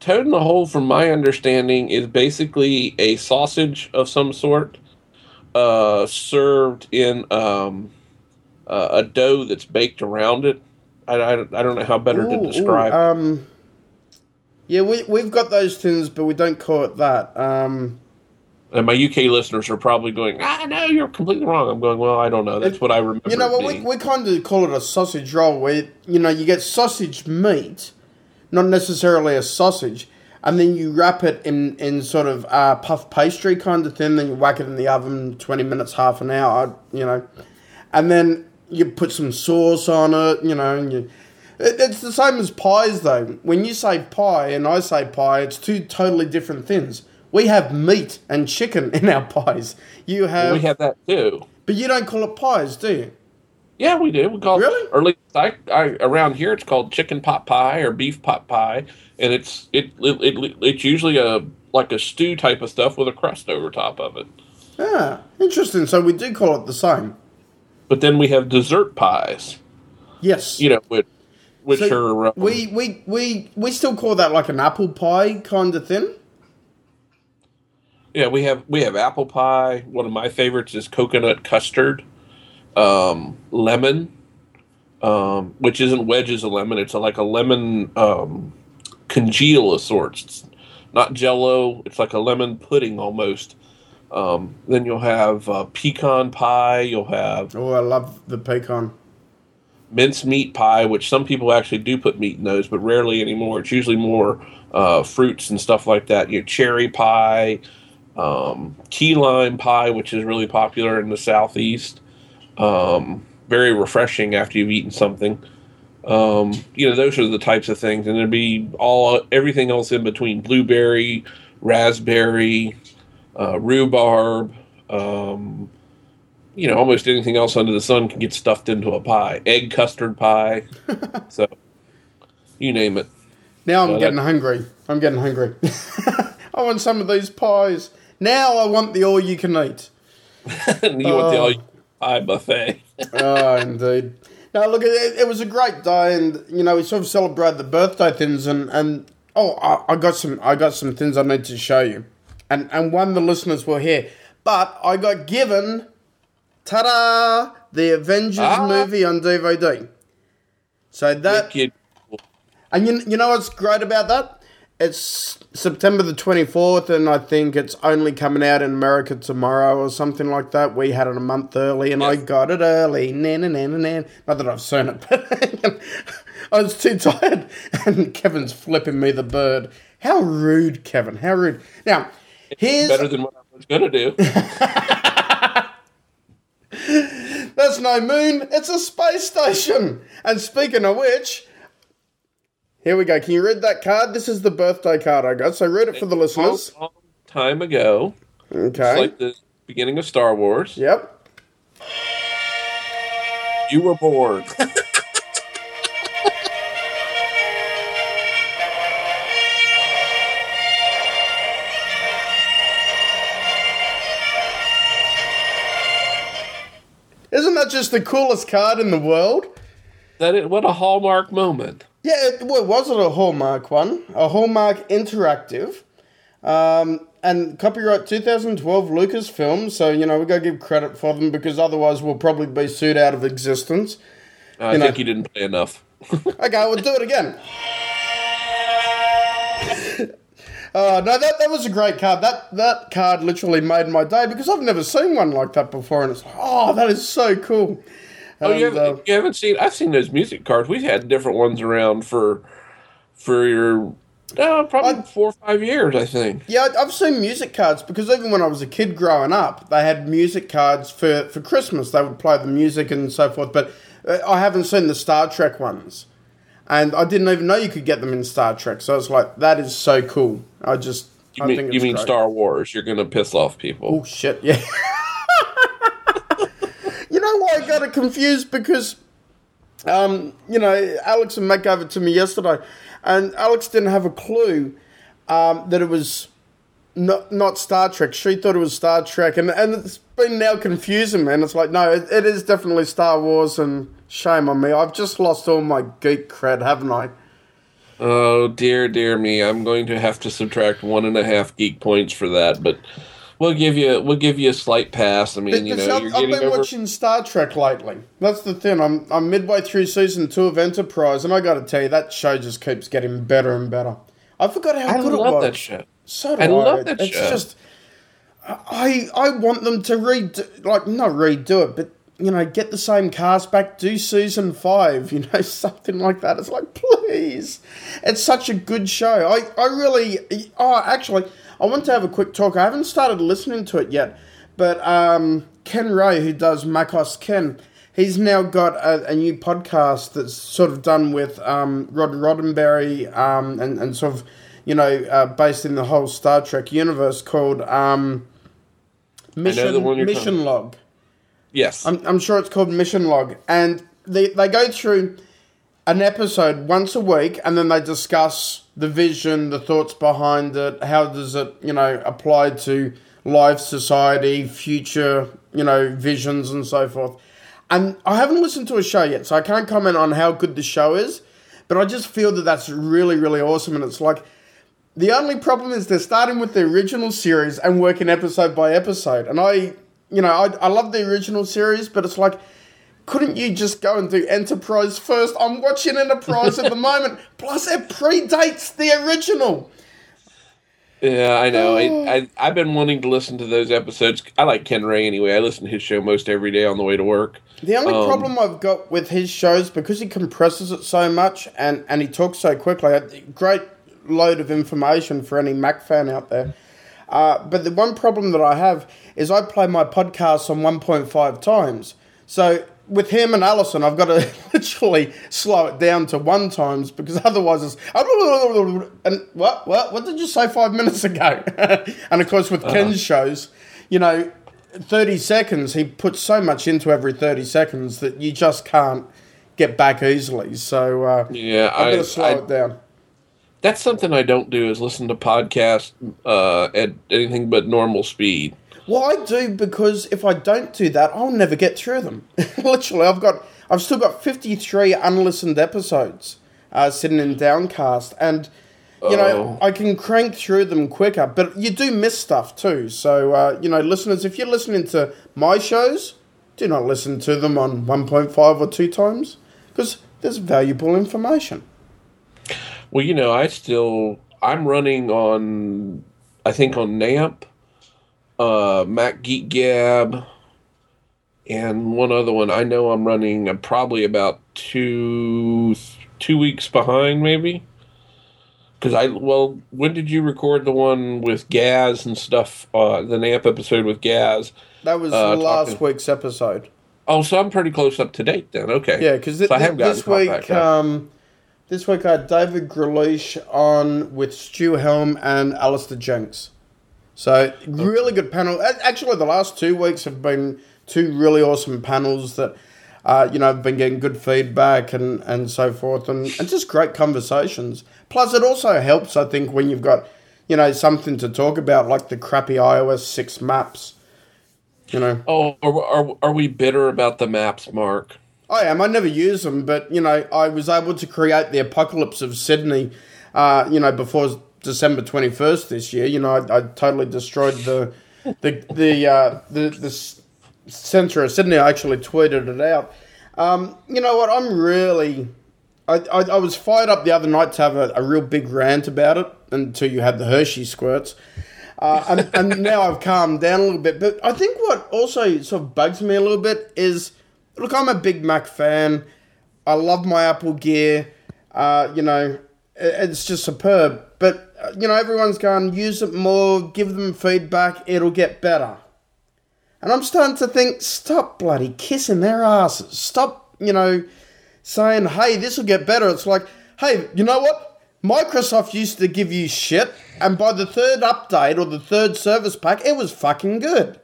Toad in the Hole, from my understanding, is basically a sausage of some sort uh, served in um, uh, a dough that's baked around it. I, I, I don't know how better Ooh, to ooh, describe. um, yeah, we we've got those things, but we don't call it that. Um, and my UK listeners are probably going, ah, no, you're completely wrong. I'm going, well, I don't know. That's what I remember. you know? We, we kind of call it a sausage roll, where you know you get sausage meat, not necessarily a sausage, and then you wrap it in in sort of uh, puff pastry kind of thing. Then you whack it in the oven twenty minutes, half an hour, you know, and then you put some sauce on it, you know, and you. It, it's the same as pies, though. When you say pie and I say pie, it's two totally different things. We have meat and chicken in our pies. You have, we have that too. but you don't call it pies, do you? Yeah, we do. We call Really? or at least I, I around here it's called chicken pot pie or beef pot pie, and it's it, it, it it's usually a like a stew type of stuff with a crust over top of it. Ah, interesting. So we do call it the same. But then we have dessert pies, Yes. you know, which which So are uh, we, we, we, we still call that like an apple pie kind of thing. yeah we have we have apple pie. One of my favorites is coconut custard, um, lemon, um, which isn't wedges of lemon. It's a, like a lemon um, congeal of sorts. It's not jello. It's like a lemon pudding almost. Um, then you'll have uh, pecan pie. You'll have Oh, I love the pecan. mincemeat pie, which some people actually do put meat in those, but rarely anymore. It's usually more uh, fruits and stuff like that. You know, cherry pie, um, key lime pie, which is really popular in the southeast. Um, very refreshing after you've eaten something. Um, you know, those are the types of things, and there'd be all everything else in between: blueberry, raspberry, uh, rhubarb. Um, you know, almost anything else under the sun can get stuffed into a pie. Egg custard pie. so, you name it. Now I'm Well, getting that- hungry. I'm getting hungry. I want some of these pies. Now I want the all you can eat. you want the all pie buffet. oh, indeed. Now, look, it, it was a great day, and you know we sort of celebrated the birthday things, and and oh, I, I got some, I got some things I need to show you, and and one the listeners will hear, but I got given, ta-da, the Avengers Ah. movie on DVD. So that Wicked. and you, you know what's great about that? It's September the 24th, and I think it's only coming out in America tomorrow or something like that. We had it a month early, and I got it early. Nan, nan, nan, nan. Not that I've seen it, but I was too tired. And Kevin's flipping me the bird. How rude, Kevin. How rude. Now, here's. Better than what I was going to do. That's no moon, it's a space station. And speaking of which, here we go. Can you read that card? This is the birthday card I got, so read it for the listeners. Long, long time ago. It's Okay. like the beginning of Star Wars. Yep. You were born. Isn't that just the coolest card in the world? that it, what a hallmark moment. Yeah, it, well, was it a Hallmark one? A Hallmark Interactive. Um, and copyright 2012 Lucasfilm, so, you know, we got to give credit for them because otherwise we'll probably be sued out of existence. I You know- think you didn't play enough. Okay, we'll do it again. Uh, no, that, that was a great card. That that card literally made my day because I've never seen one like that before, and it's like, oh, that is so cool. Oh, you haven't, uh, you haven't seen? I've seen those music cards. We've had different ones around for for your uh, probably I- four or five years. I think. Yeah, I've seen music cards because even when I was a kid growing up, they had music cards for, for Christmas. They would play the music and so forth, but uh, I haven't seen the Star Trek ones. And I didn't even know you could get them in Star Trek. So I was like, that is so cool. I just. You I mean think you mean great. Star Wars? You're gonna piss off people. Oh, shit, yeah. know had it confused because, um, you know, Alex and Matt gave it to me yesterday, and Alex didn't have a clue um, that it was not not Star Trek. She thought it was Star Trek, and and it's been now confusing, man. It's like no, it, it is definitely Star Wars, and shame on me. I've just lost all my geek cred, haven't I? Oh dear, dear me! I'm going to have to subtract one and a half geek points for that, but we'll give you we'll give you a slight pass. I mean, you know, I've, you're I've been over. watching Star Trek lately. That's the thing. I'm I'm midway through season two of Enterprise, and I got to tell you, that show just keeps getting better and better. I forgot how I good it love was. that show. So do I love that it's show. just I I want them to redo like not redo it, but you know, get the same cast back, do season five, you know, something like that. It's like, please. It's such a good show. I, I really oh actually I want to have a quick talk. I haven't started listening to it yet, but um Ken Ray, who does Mac OS Ken, he's now got a, a new podcast that's sort of done with um, Rod Roddenberry um, and, and sort of, you know, uh, based in the whole Star Trek universe called um, Mission, the one you're Mission Log. Yes, I'm, I'm sure it's called Mission Log. And they, they go through an episode once a week and then they discuss the vision, the thoughts behind it, how does it, you know, apply to life, society, future, you know, visions and so forth. And I haven't listened to a show yet, so I can't comment on how good the show is, but I just feel that that's really, really awesome. And it's like, the only problem is they're starting with the original series and working episode by episode. And I, you know, I, I love the original series, but it's like, couldn't you just go and do Enterprise first? I'm watching Enterprise at the moment. Plus, it predates the original. yeah, I know. I, I I've been wanting to listen to those episodes. I like Ken Ray anyway. I listen to his show most every day on the way to work. The only Um, problem I've got with his shows because he compresses it so much and and he talks so quickly. a Great load of information for any Mac fan out there. Uh, but the one problem that I have is I play my podcasts on 1.5 times. So with him and Allison, I've got to literally slow it down to one times because otherwise it's and what what what did you say five minutes ago? and of course with Ken's shows, you know, 30 seconds, he puts so much into every 30 seconds that you just can't get back easily. So uh, Yeah, I've got I- to slow I- it down. That's something I don't do is listen to podcasts uh, at anything but normal speed. Well, I do because if I don't do that, I'll never get through them. Literally, I've got, I've still got fifty-three unlistened episodes uh, sitting in Downcast, and you know Oh. I can crank through them quicker. But you do miss stuff too. So uh, you know, listeners, if you're listening to my shows, do not listen to them on one point five or two times because there's valuable information. Well, you know, I still I'm running on I think on NAMP, uh, Mac Geek Gab, and one other one. I know I'm running. I'm probably about two two weeks behind, maybe. Because I well, when did you record the one with Gaz and stuff? Uh, the NAMP episode with Gaz. That was Uh, last talking- week's episode. Oh, so I'm pretty close up to date then. Okay. Yeah, because So I haven't gotten this week, um, this week I had David Grealish on with Stu Helm and Alistair Jenks. So really good panel. Actually, the last two weeks have been two really awesome panels that, uh, you know, have been getting good feedback and, and so forth, and, and just great conversations. Plus, it also helps, I think, when you've got, you know, something to talk about, like the crappy iOS six maps. You know. Oh, are, are, are we bitter about the maps, Mark? I am. I never use them, but you know, I was able to create the apocalypse of Sydney. Uh, you know, before December twenty first this year. You know, I, I totally destroyed the the the uh, the the centre of Sydney. I actually tweeted it out. Um, you know what? I'm really. I, I, I was fired up the other night to have a, a real big rant about it until you had the Hershey squirts. Uh, and, and now I've calmed down a little bit. But I think what also sort of bugs me a little bit is look, I'm a big Mac fan. I love my Apple gear. Uh, you know, it- it's just superb. But, uh, you know, everyone's going, use it more, give them feedback, it'll get better. And I'm starting to think, stop bloody kissing their asses. Stop, you know, saying, hey, this will get better. It's like, hey, you know what? Microsoft used to give you shit, and by the third update or the third service pack, it was fucking good.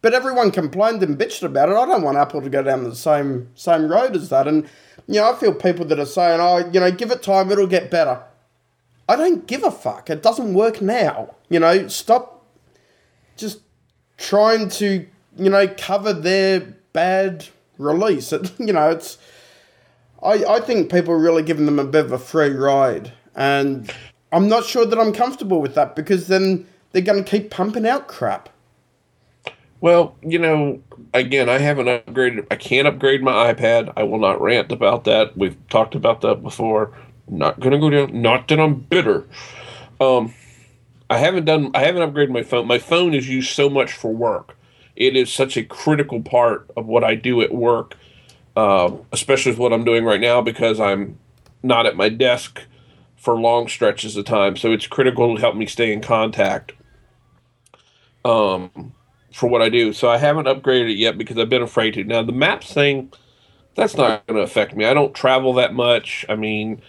But everyone complained and bitched about it. I don't want Apple to go down the same same road as that. And you know, I feel people that are saying, "Oh, you know, give it time, it'll get better." I don't give a fuck. It doesn't work now. You know, stop just trying to, you know, cover their bad release. It, you know, it's. I, I think people are really giving them a bit of a free ride. And I'm not sure that I'm comfortable with that because then they're going to keep pumping out crap. Well, you know, again, I haven't upgraded. I can't upgrade my iPad. I will not rant about that. We've talked about that before. Not gonna go down. Not that I'm bitter. Um, I haven't done. I haven't upgraded my phone. My phone is used so much for work. It is such a critical part of what I do at work, uh, especially with what I'm doing right now because I'm not at my desk for long stretches of time. So it's critical to help me stay in contact. Um, for what I do. So I haven't upgraded it yet because I've been afraid to. Now the maps thing, that's not going to affect me. I don't travel that much. I mean,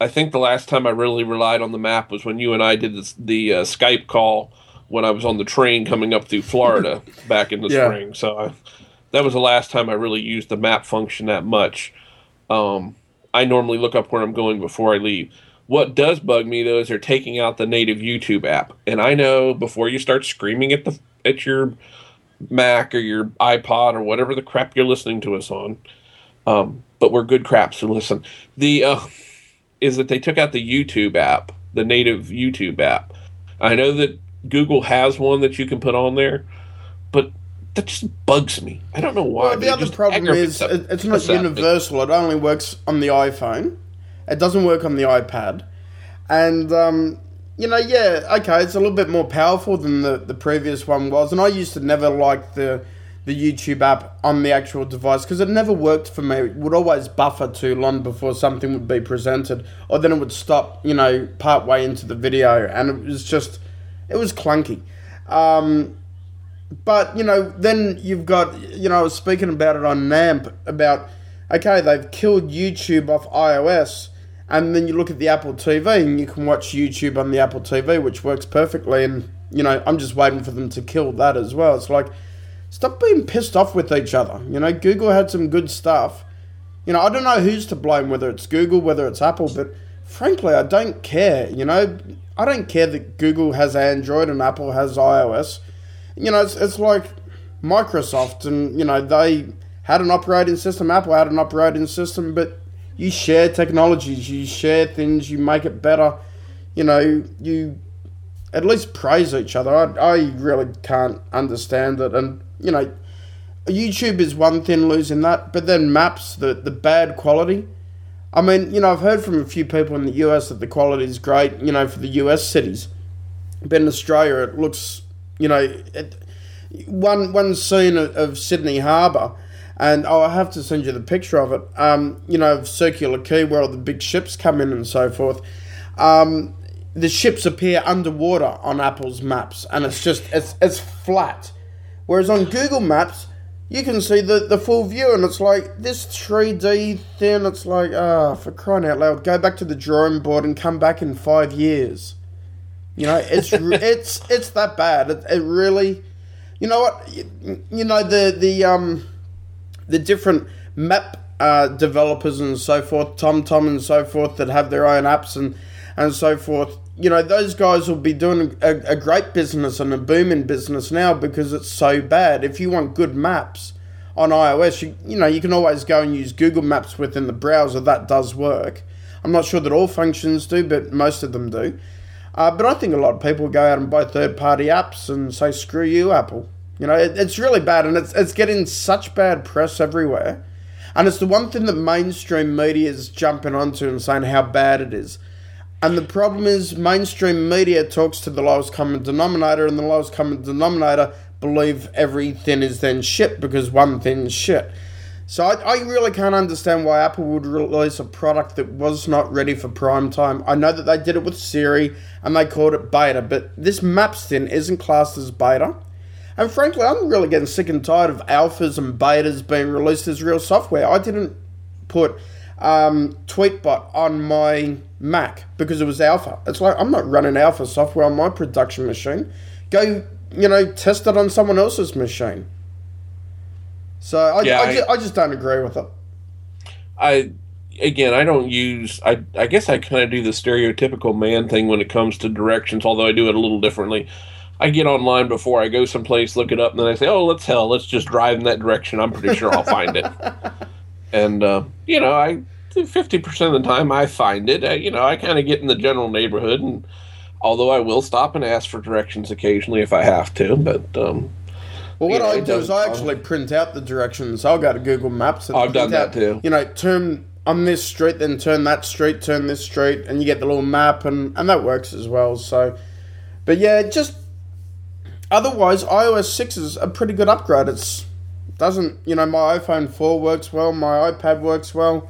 I think the last time I really relied on the map was when you and I did this, the uh, Skype call when I was on the train coming up through Florida back in the yeah. spring. So I, that was the last time I really used the map function that much. Um, I normally look up where I'm going before I leave. What does bug me though is they're taking out the native YouTube app, and I know before you start screaming at the at your Mac or your iPod or whatever the crap you're listening to us on. Um, but we're good crap, so listen. The uh, is that they took out the YouTube app, the native YouTube app. I know that Google has one that you can put on there, but that just bugs me. I don't know why. Well, the other problem is it's not universal. It only works on the iPhone. It doesn't work on the iPad, and um, you know, yeah, okay, it's a little bit more powerful than the, the previous one was, and I used to never like the the YouTube app on the actual device because it never worked for me. It would always buffer too long before something would be presented, or then it would stop, you know, part way into the video, and it was just, it was clunky. Um, but you know, then you've got, you know, I was speaking about it on NAMP about, okay, they've killed YouTube off iOS and then you look at the Apple TV and you can watch YouTube on the Apple TV, which works perfectly. And, you know, I'm just waiting for them to kill that as well. It's like, stop being pissed off with each other. You know, Google had some good stuff. You know, I don't know who's to blame, whether it's Google, whether it's Apple, but frankly, I don't care. You know, I don't care that Google has Android and Apple has iOS. You know, it's, it's like Microsoft, and, you know, they had an operating system, Apple had an operating system, but you share technologies, you share things, you make it better. You know, you at least praise each other. I, I really can't understand it. And, you know, YouTube is one thing losing that, but then maps, the, the bad quality. I mean, you know, I've heard from a few people in the US that the quality is great, you know, for the US cities. But in Australia, it looks, you know, it, one one scene of, of Sydney Harbour and oh, I have to send you the picture of it. Um, you know, Circular Quay, where all the big ships come in and so forth. Um, the ships appear underwater on Apple's maps, and it's just it's it's flat. Whereas on Google Maps, you can see the, the full view, and it's like this 3D thing. It's like, ah, oh, for crying out loud, go back to the drawing board and come back in five years. You know, it's it's it's that bad. It, it really, you know what, you, you know the the um the different map uh, developers and so forth, TomTom and so forth, that have their own apps and, and so forth. You know, those guys will be doing a, a great business and a booming business now because it's so bad. If you want good maps on iOS, you, you know, you can always go and use Google Maps within the browser. That does work. I'm not sure that all functions do, but most of them do. Uh, but I think a lot of people go out and buy third party apps and say, screw you, Apple. You know, it, it's really bad, and it's it's getting such bad press everywhere. And it's the one thing that mainstream media is jumping onto and saying how bad it is. And the problem is, mainstream media talks to the lowest common denominator, and the lowest common denominator believe everything is then shit because one thing's shit. So I, I really can't understand why Apple would release a product that was not ready for prime time. I know that they did it with Siri and they called it beta, but this Maps thing isn't classed as beta. And frankly, I'm really getting sick and tired of alphas and betas being released as real software. I didn't put um, Tweetbot on my Mac because it was alpha. It's like I'm not running alpha software on my production machine. Go you know, test it on someone else's machine. So I, Yeah, I, I- ju- I just don't agree with it. I again, I don't use. I I guess I kind of do the stereotypical man thing when it comes to directions, although I do it a little differently. I get online before I go someplace, look it up, and then I say, "Oh, let's hell, let's just drive in that direction. I'm pretty sure I'll find it." And uh, you know, I fifty percent of the time I find it. I, you know, I kind of get in the general neighborhood, and although I will stop and ask for directions occasionally if I have to, but um, Well, what You know, I do is I actually print out the directions. I'll go to Google Maps and I've done that out, too. You know, turn on this street, then turn that street, turn this street, and you get the little map, and and that works as well. So, but yeah, just otherwise, iOS six is a pretty good upgrade. It's doesn't you know my iPhone four works well, my iPad works well.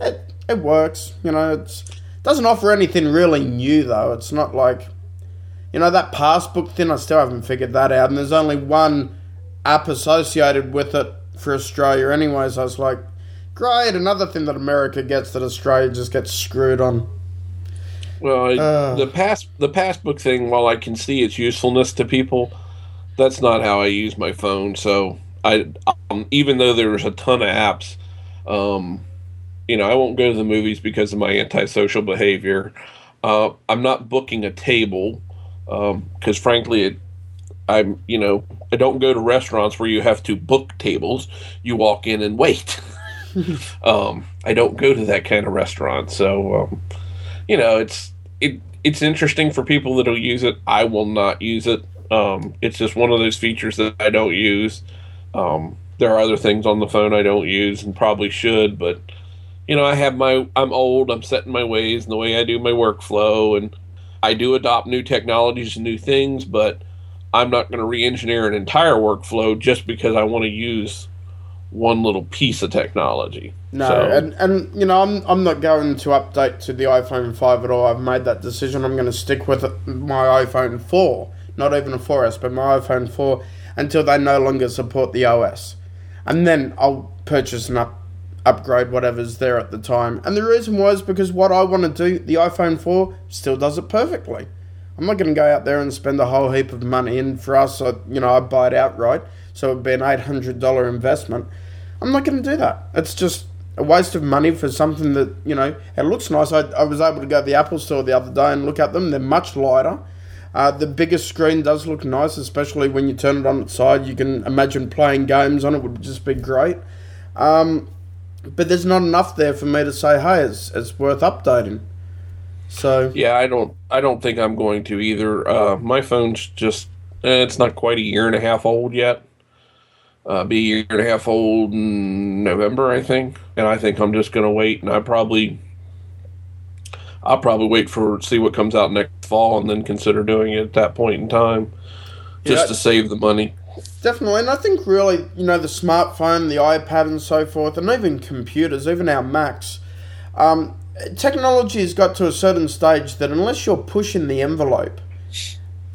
It it works. You know, it's doesn't offer anything really new though. It's not like you know that passbook thing. I still haven't figured that out, and there's only one app associated with it for Australia. Anyways, I was like, great, another thing that America gets that Australia just gets screwed on. Well, I- Uh. the pass the passbook thing, while I can see its usefulness to people, that's not how I use my phone. So I, um, even though there's a ton of apps, um, you know, I won't go to the movies because of my antisocial behavior. Uh, I'm not booking a table because, frankly, it, I'm you know I don't go to restaurants where you have to book tables. You walk in and wait. um, I don't go to that kind of restaurant, so. Um, you know, it's it it's interesting for people that'll use it. I will not use it. Um, it's just one of those features that I don't use. Um, there are other things on the phone I don't use and probably should, but you know, I have my I'm old. I'm set in my ways and the way I do my workflow, and I do adopt new technologies and new things, but I'm not going to re-engineer an entire workflow just because I want to use one little piece of technology. No, So- and and you know I'm I'm not going to update to the iPhone five at all. I've made that decision. I'm going to stick with my iPhone four, not even a 4S, but my iPhone four until they no longer support the OS, and then I'll purchase an up upgrade whatever's there at the time. And the reason was because what I want to do, the iPhone four still does it perfectly. I'm not going to go out there and spend a whole heap of money. And for us, I, you know, I buy it outright, so it'd be an eight hundred dollar investment. I'm not going to do that. It's just a waste of money for something that you know it looks nice. I, I was able to go to the Apple Store the other day and look at them. They're much lighter. Uh, the bigger screen does look nice, especially when you turn it on its side. You can imagine playing games on it would just be great. Um, but there's not enough there for me to say, hey, it's, it's worth updating. So Yeah, I don't. I don't think I'm going to either. Uh, my phone's just. Eh, it's not quite a year and a half old yet. Uh, be a year and a half old in November, I think, and I think I'm just going to wait. And I probably, I'll probably wait for see what comes out next fall, and then consider doing it at that point in time, just Yeah. to save the money. Definitely, and I think really, you know, the smartphone, the iPad, and so forth, and even computers, even our Macs, um, technology has got to a certain stage that unless you're pushing the envelope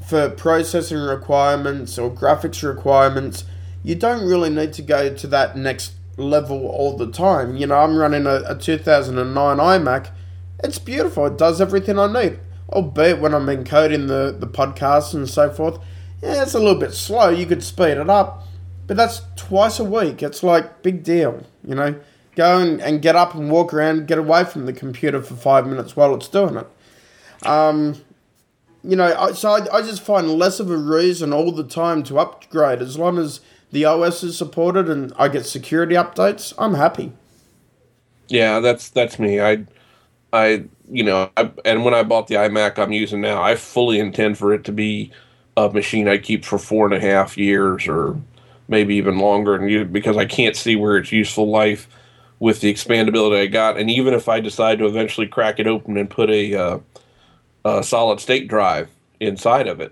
for processing requirements or graphics requirements, you don't really need to go to that next level all the time. You know, I'm running a, a 2009 iMac. It's beautiful. It does everything I need. Albeit when I'm encoding the, the podcasts and so forth, yeah, it's a little bit slow. You could speed it up. But that's twice a week. It's like, big deal. You know, go and, and get up and walk around, get away from the computer for five minutes while it's doing it. Um, you know, I, so I, I just find less of a reason all the time to upgrade. As long as the OS is supported and I get security updates, I'm happy. Yeah, that's that's me. I, I, you know, I, and when I bought the iMac I'm using now, I fully intend for it to be a machine I keep for four and a half years or maybe even longer, and you, because I can't see where its useful life with the expandability I got, and even if I decide to eventually crack it open and put a, uh, a solid state drive inside of it,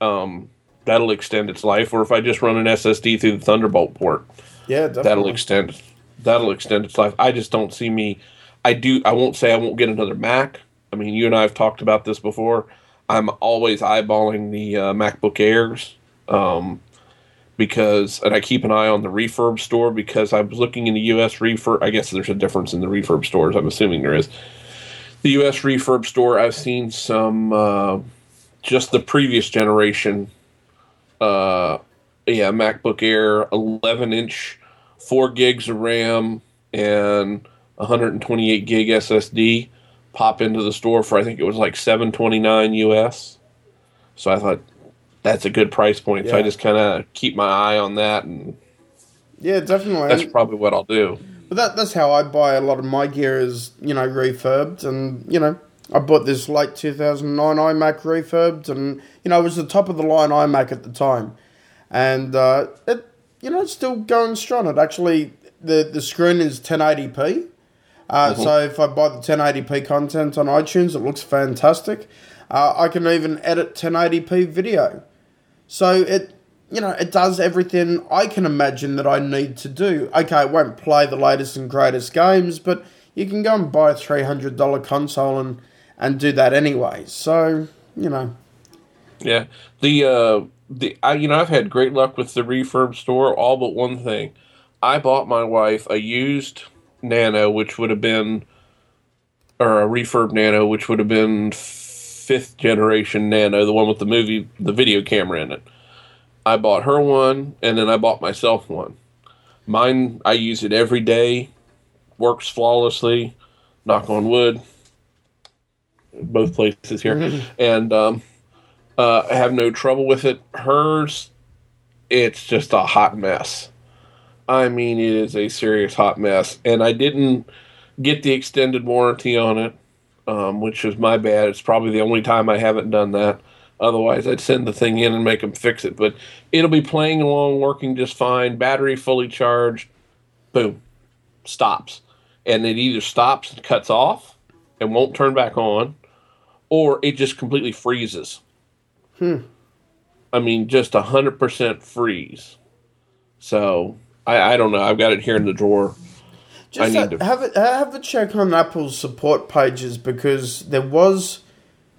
um, that'll extend its life. Or if I just run an SSD through the Thunderbolt port, Yeah, definitely. that'll extend that'll extend its life. I just don't see me. I do. I won't say I won't get another Mac. I mean, you and I have talked about this before. I'm always eyeballing the uh, MacBook Airs um, because, and I keep an eye on the refurb store because I was looking in the U.S. refurb. I guess there's a difference in the refurb stores. I'm assuming there is. The U.S. refurb store. I've seen some uh, just the previous generation uh, yeah, MacBook Air, 11 inch, four gigs of RAM, and 128 gig SSD pop into the store for I think it was like 729 US. So I thought that's a good price point. So I just kind of keep my eye on that, and Yeah, definitely. that's probably what I'll do. But that, that's how I buy a lot of my gear is, you know, refurbed. And, you know, I bought this late 2009 iMac refurbed and, you know, it was the top of the line iMac at the time. And, uh, it, you know, it's still going strong. It actually, the, the screen is 1080p. Uh, So if I buy the 1080p content on iTunes, it looks fantastic. Uh, I can even edit 1080p video. So it, you know, it does everything I can imagine that I need to do. Okay, it won't play the latest and greatest games, but you can go and buy a three hundred dollar console and and do that anyway. So you know, Yeah, the uh, the I you know I've had great luck with the refurb store, all but one thing. I bought my wife a used Nano, which would have been, or a refurb Nano, which would have been fifth generation Nano, the one with the movie, the video camera in it. I bought her one, and then I bought myself one. Mine, I use it every day, works flawlessly. Knock on wood. Both places here, and um, uh, I have no trouble with it. Hers, it's just a hot mess. I mean, it is a serious hot mess, and I didn't get the extended warranty on it, um, which is my bad. It's probably the only time I haven't done that. Otherwise, I'd send the thing in and make them fix it. But it'll be playing along, working just fine. Battery fully charged. Boom, stops, and it either stops and cuts off and won't turn back on, or it just completely freezes. Hmm. I mean, just a hundred percent freeze. So I, I don't know. I've got it here in the drawer. just I need ha- to- have it uh, have a check on Apple's support pages because there was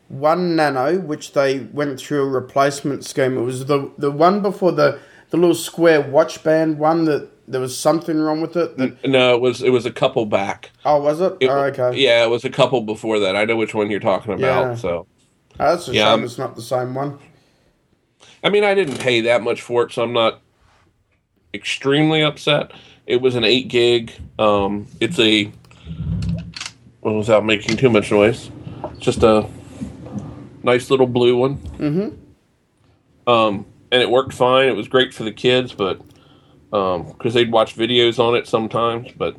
one Nano which they went through a replacement scheme. It was the the one before the the little square watch band one that there was something wrong with it. That, No, it was it was a couple back. oh, was it? It- oh, okay. Yeah, it was a couple before that. I know which one you're talking about. Yeah. So Oh, that's a Yeah, shame I'm- it's not the same one. I mean, I didn't pay that much for it, so I'm not extremely upset. It was an eight gig. Um, it's a well, without making too much noise, just a nice little blue one. Mm-hmm. Um, and it worked fine. It was great for the kids, but because they'd watch videos on it sometimes, but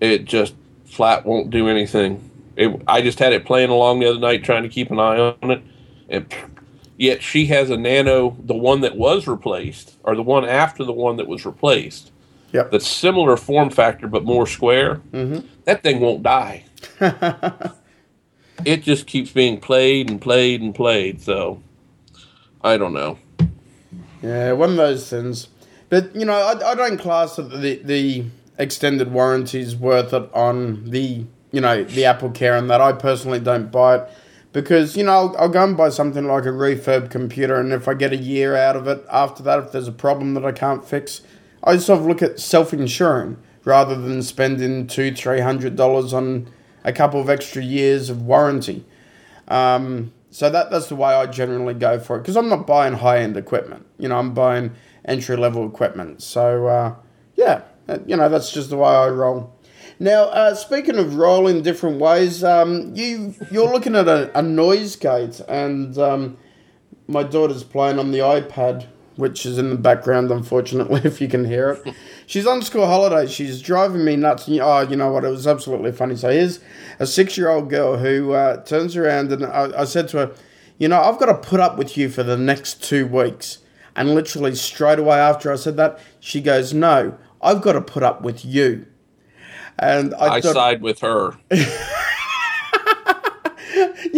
it just flat won't do anything. It, I just had it playing along the other night, trying to keep an eye on it, and Yet she has a Nano, the one that was replaced, or the one after the one that was replaced. Yep. That's similar form factor but more square. Mm-hmm. That thing won't die. it just keeps being played and played and played. So I don't know. Yeah, one of those things. But you know, I, I don't class the the extended warranties worth it on the you know the Apple Care and that. I personally don't buy it because you know I'll, I'll go and buy something like a refurb computer, and if I get a year out of it after that, if there's a problem that I can't fix, I sort of look at self insuring rather than spending two three hundred dollars on a couple of extra years of warranty. Um, so that that's the way I generally go for it because I'm not buying high end equipment. You know, I'm buying entry level equipment. So uh, yeah, you know that's just the way I roll. Now, uh, speaking of roll in different ways, um, you you're looking at a, a noise gate, and um, my daughter's playing on the iPad, which is in the background, unfortunately, if you can hear it. She's on school holidays. She's driving me nuts. And, oh, you know what? It was absolutely funny. So here's a six year old girl who uh, turns around, and I, I said to her, You know, I've got to put up with you for the next two weeks. And literally straight away after I said that, she goes, No, I've got to put up with you. And I, I side with her. you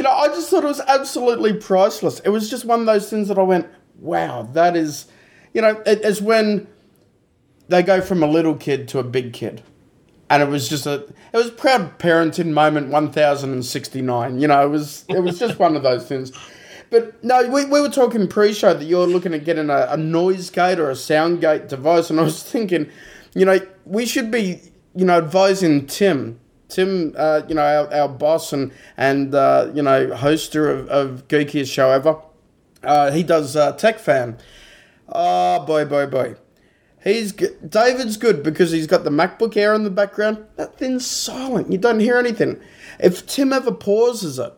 know, I just thought it was absolutely priceless. It was just one of those things that I went, wow, that is, you know, it, it's when they go from a little kid to a big kid. And it was just a, it was proud parenting moment 1069. You know, it was, it was just one of those things. But no, we, we were talking pre-show that you're looking at getting a, a noise gate or a sound gate device, and I was thinking, you know, we should be, you know, advising Tim, Tim, uh, you know, our, our boss and and uh, you know, hoster of, of geekiest show ever. Uh, he does uh, Tech Fan. Oh, boy, boy, boy. He's good. David's good because he's got the MacBook Air in the background. That thing's silent. You don't hear anything. If Tim ever pauses it,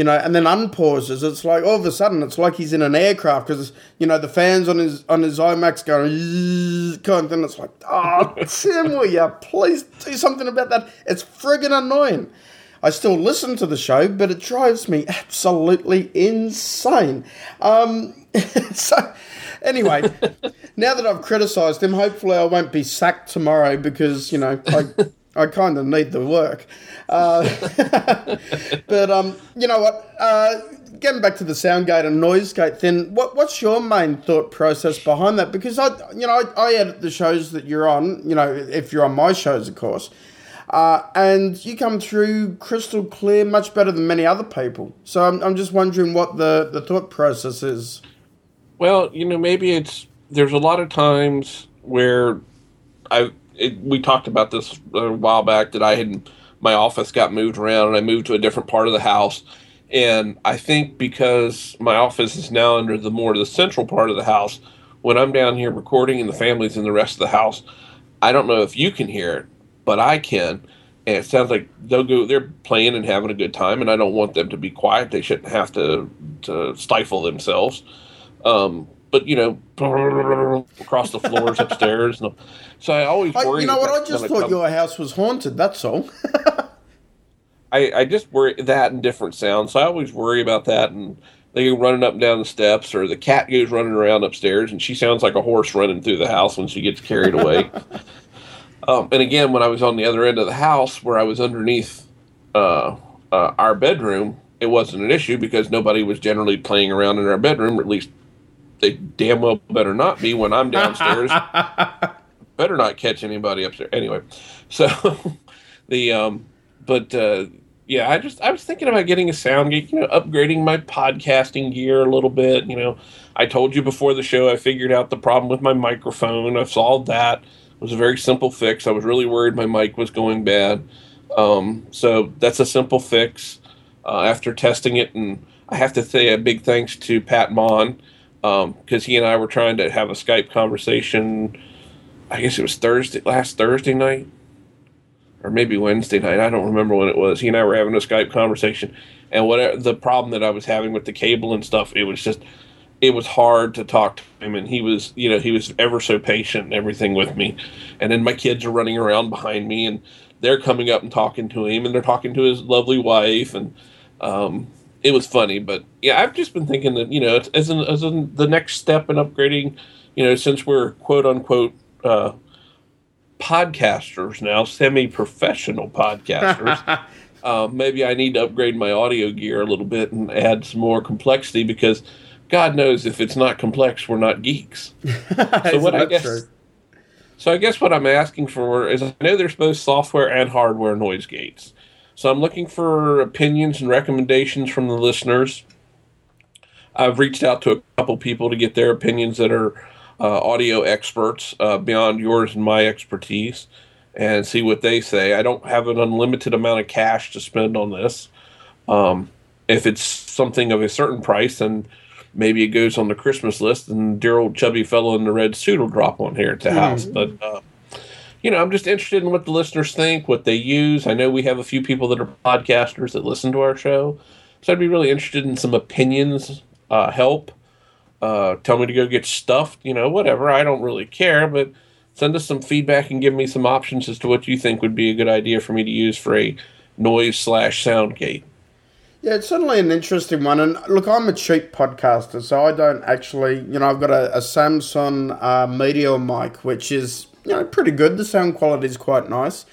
you know, and then unpauses, it's like all of a sudden it's like he's in an aircraft because you know the fans on his on his iMacs going kind of thing. It's like, oh Tim, will you please do something about that? It's friggin' annoying. I still listen to the show, but it drives me absolutely insane. Um, so Anyway, now that I've criticised him, hopefully I won't be sacked tomorrow because you know I I kind of need the work. Uh, but um, you know what? Uh, getting back to the soundgate and noise gate thing, what what's your main thought process behind that? Because I you know I, I edit the shows that you're on. You know if you're on my shows, of course. Uh, and you come through crystal clear, much better than many other people. So I'm, I'm just wondering what the, the thought process is. Well, you know, maybe it's there's a lot of times where I it, we talked about this a while back that I had my office got moved around and I moved to a different part of the house. And I think because my office is now under the more the central part of the house, when I'm down here recording and the family's in the rest of the house, I don't know if you can hear it, but I can. And it sounds like they'll go they're playing and having a good time and I don't want them to be quiet. They shouldn't have to to stifle themselves. Um, but you know, across the floors upstairs. So I always worry. you know what? I just thought come. your house was haunted. That's all. I I just worry that and different sounds. So I always worry about that and. They go running up and down the steps, or the cat goes running around upstairs, and she sounds like a horse running through the house when she gets carried away. um, and again, when I was on the other end of the house, where I was underneath uh, uh, our bedroom, it wasn't an issue because nobody was generally playing around in our bedroom, or at least they damn well better not be when I'm downstairs. better not catch anybody upstairs. Anyway, so the um, but uh, yeah, I just I was thinking about getting a sound geek, you know, upgrading my podcasting gear a little bit. You know, I told you before the show I figured out the problem with my microphone. I've solved that. It was a very simple fix. I was really worried my mic was going bad. Um, so that's a simple fix. Uh, after testing it, and I have to say a big thanks to Pat Mon because um, he and I were trying to have a Skype conversation. I guess it was Thursday, last Thursday night, or maybe Wednesday night. I don't remember when it was. He and I were having a Skype conversation, and whatever the problem that I was having with the cable and stuff, it was just it was hard to talk to him and he was you know he was ever so patient and everything with me and then my kids are running around behind me and they're coming up and talking to him and they're talking to his lovely wife and um, it was funny, but yeah, I've just been thinking that you know, as in, as in the next step in upgrading, you know, since we're quote unquote uh, podcasters now, semi-professional podcasters, uh, maybe I need to upgrade my audio gear a little bit and add some more complexity because God knows if it's not complex, we're not geeks. so what I guess. True? So I guess what I'm asking for is I know there's both software and hardware noise gates. So I'm looking for opinions and recommendations from the listeners. I've reached out to a couple people to get their opinions that are uh, audio experts uh, beyond yours and my expertise and see what they say. I don't have an unlimited amount of cash to spend on this. Um, if it's something of a certain price, then maybe it goes on the Christmas list, and dear old chubby fellow in the red suit will drop on here at the mm-hmm. house. But uh, you know, I'm just interested in what the listeners think, what they use. I know we have a few people that are podcasters that listen to our show, so I'd be really interested in some opinions, uh, help. Uh, tell me to go get stuffed, you know, whatever. I don't really care, but send us some feedback and give me some options as to what you think would be a good idea for me to use for a noise slash sound gate. Yeah, it's certainly an interesting one. And look, I'm a cheap podcaster, so I don't actually, you know, I've got a, a Samson uh, Meteor mic, which is you know, pretty good. The sound quality is quite nice.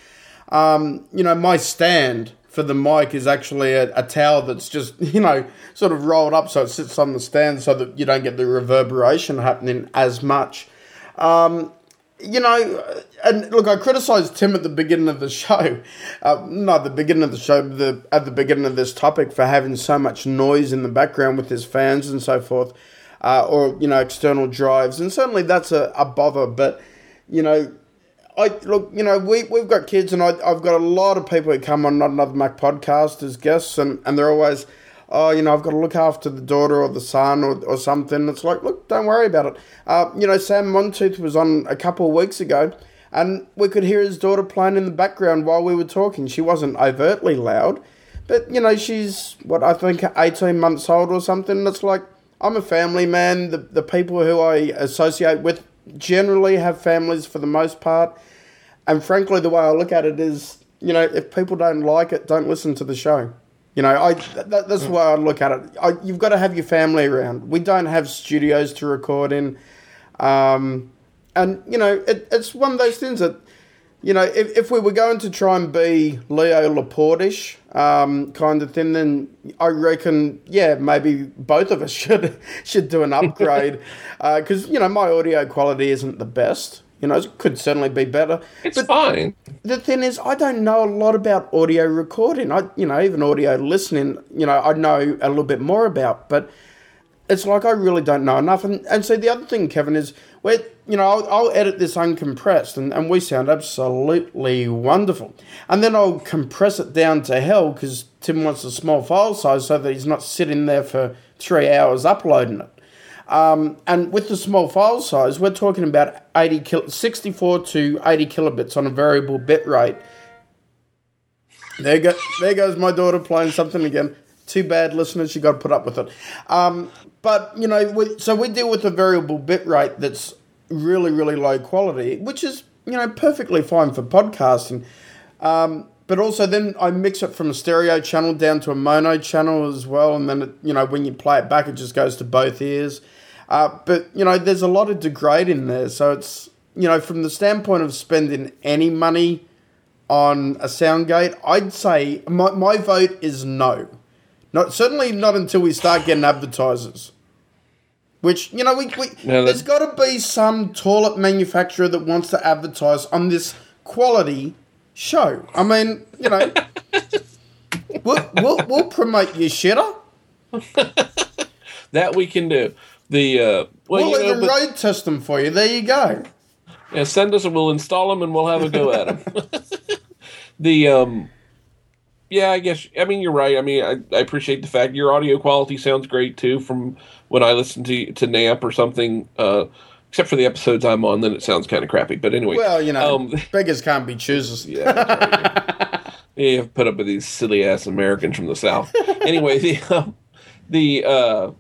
Um, you know, my stand for the mic is actually a, a towel that's just, you know, sort of rolled up so it sits on the stand so that you don't get the reverberation happening as much. Um, you know, and look, I criticised Tim at the beginning of the show, uh, not the beginning of the show, the, at the beginning of this topic for having so much noise in the background with his fans and so forth, uh, or, you know, external drives. And certainly that's a, a bother, but you know, I look, you know, we we've got kids, and I, I've got a lot of people who come on Not Another Mac podcast as guests, and, and they're always, oh, you know, I've got to look after the daughter or the son or, or something. It's like, look, don't worry about it. Uh, you know, Sam Montooth was on a couple of weeks ago, and we could hear his daughter playing in the background while we were talking. She wasn't overtly loud, but, you know, she's, what, I think 18 months old or something. It's like, I'm a family man. The, the people who I associate with generally have families for the most part. And frankly, the way I look at it is, you know, if people don't like it, don't listen to the show. You know, I that, that's the way I look at it. I, you've got to have your family around. We don't have studios to record in, um, and you know, it, it's one of those things that, you know, if, if we were going to try and be Leo Laporte-ish um, kind of thing, then I reckon, yeah, maybe both of us should should do an upgrade because uh, you know my audio quality isn't the best. You know, it could certainly be better. It's but fine. The thing is, I don't know a lot about audio recording. I, you know, even audio listening, you know, I know a little bit more about, but it's like I really don't know enough. And, and so the other thing, Kevin, is you know, I'll, I'll edit this uncompressed and, and we sound absolutely wonderful. And then I'll compress it down to hell because Tim wants a small file size so that he's not sitting there for three hours uploading it. Um, and with the small file size, we're talking about 80 kil- 64 to 80 kilobits on a variable bit rate. There, go, there goes my daughter playing something again. Too bad, listeners, you got to put up with it. Um, but, you know, we, so we deal with a variable bit rate that's really, really low quality, which is, you know, perfectly fine for podcasting. Um, but also then I mix it from a stereo channel down to a mono channel as well, and then it, you know when you play it back, it just goes to both ears. Uh, but you know, there's a lot of degrade in there, so it's you know from the standpoint of spending any money on a Soundgate, I'd say my my vote is no. Not certainly not until we start getting advertisers. Which you know, we, we no, there's got to be some toilet manufacturer that wants to advertise on this quality show. I mean, you know, we'll, we'll, we'll promote your shitter. that we can do. The uh, well, we'll even know, road test them for you. There you go. Yeah, send us and we'll install them and we'll have a go at them. the um, yeah, I guess I mean you're right. I mean I, I appreciate the fact your audio quality sounds great too. From when I listen to to NAMP or something. Uh, except for the episodes I'm on, then it sounds kind of crappy. But anyway, well, you know, um, beggars can't be choosers. Yeah, right, yeah. you have put up with these silly ass Americans from the South. anyway, the um, the uh,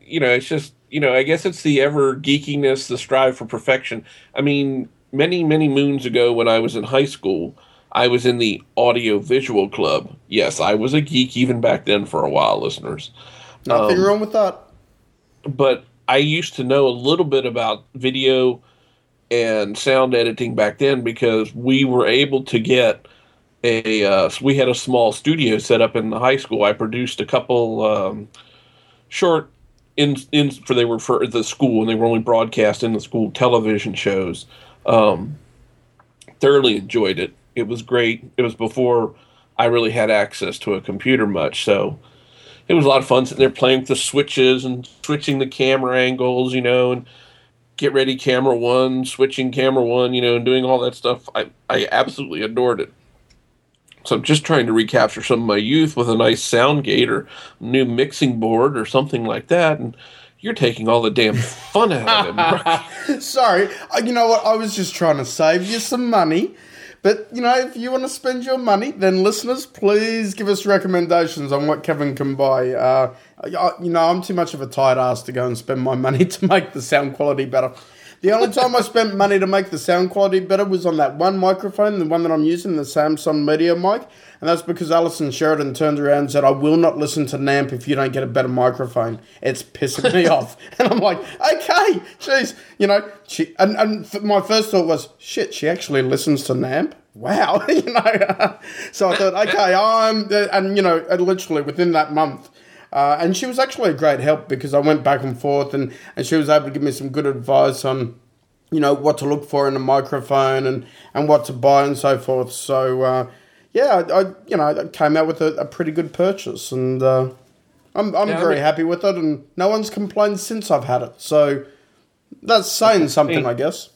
you know, it's just you know, I guess it's the ever geekiness, the strive for perfection. I mean, many many moons ago, when I was in high school. I was in the audio visual club. Yes, I was a geek even back then for a while, listeners. Nothing um, wrong with that. But I used to know a little bit about video and sound editing back then because we were able to get a uh, we had a small studio set up in the high school. I produced a couple um, short in in for they were for the school and they were only broadcast in the school television shows. Um, thoroughly enjoyed it. It was great. It was before I really had access to a computer much, so it was a lot of fun sitting there playing with the switches and switching the camera angles, you know, and get ready camera one, switching camera one, you know, and doing all that stuff. I, I absolutely adored it. So I'm just trying to recapture some of my youth with a nice sound gate or new mixing board or something like that. And you're taking all the damn fun out of it. Sorry. Uh, you know what? I was just trying to save you some money but, you know, if you want to spend your money, then listeners, please give us recommendations on what Kevin can buy. Uh, you know, I'm too much of a tight ass to go and spend my money to make the sound quality better. The only time I spent money to make the sound quality better was on that one microphone, the one that I'm using, the Samson Meteor mic. And that's because Allison Sheridan turned around and said, I will not listen to NAMP if you don't get a better microphone. It's pissing me off. And I'm like, okay, jeez. You know, she, and, and my first thought was, shit, she actually listens to NAMP? Wow. you know, so I thought, okay, I'm, and you know, literally within that month, uh, and she was actually a great help because I went back and forth and, and she was able to give me some good advice on, you know, what to look for in a microphone and, and what to buy and so forth. So, uh, yeah, I, I, you know, I came out with a, a pretty good purchase and uh, I'm, I'm yeah, very I mean, happy with it and no one's complained since I've had it. So that's saying something, I guess.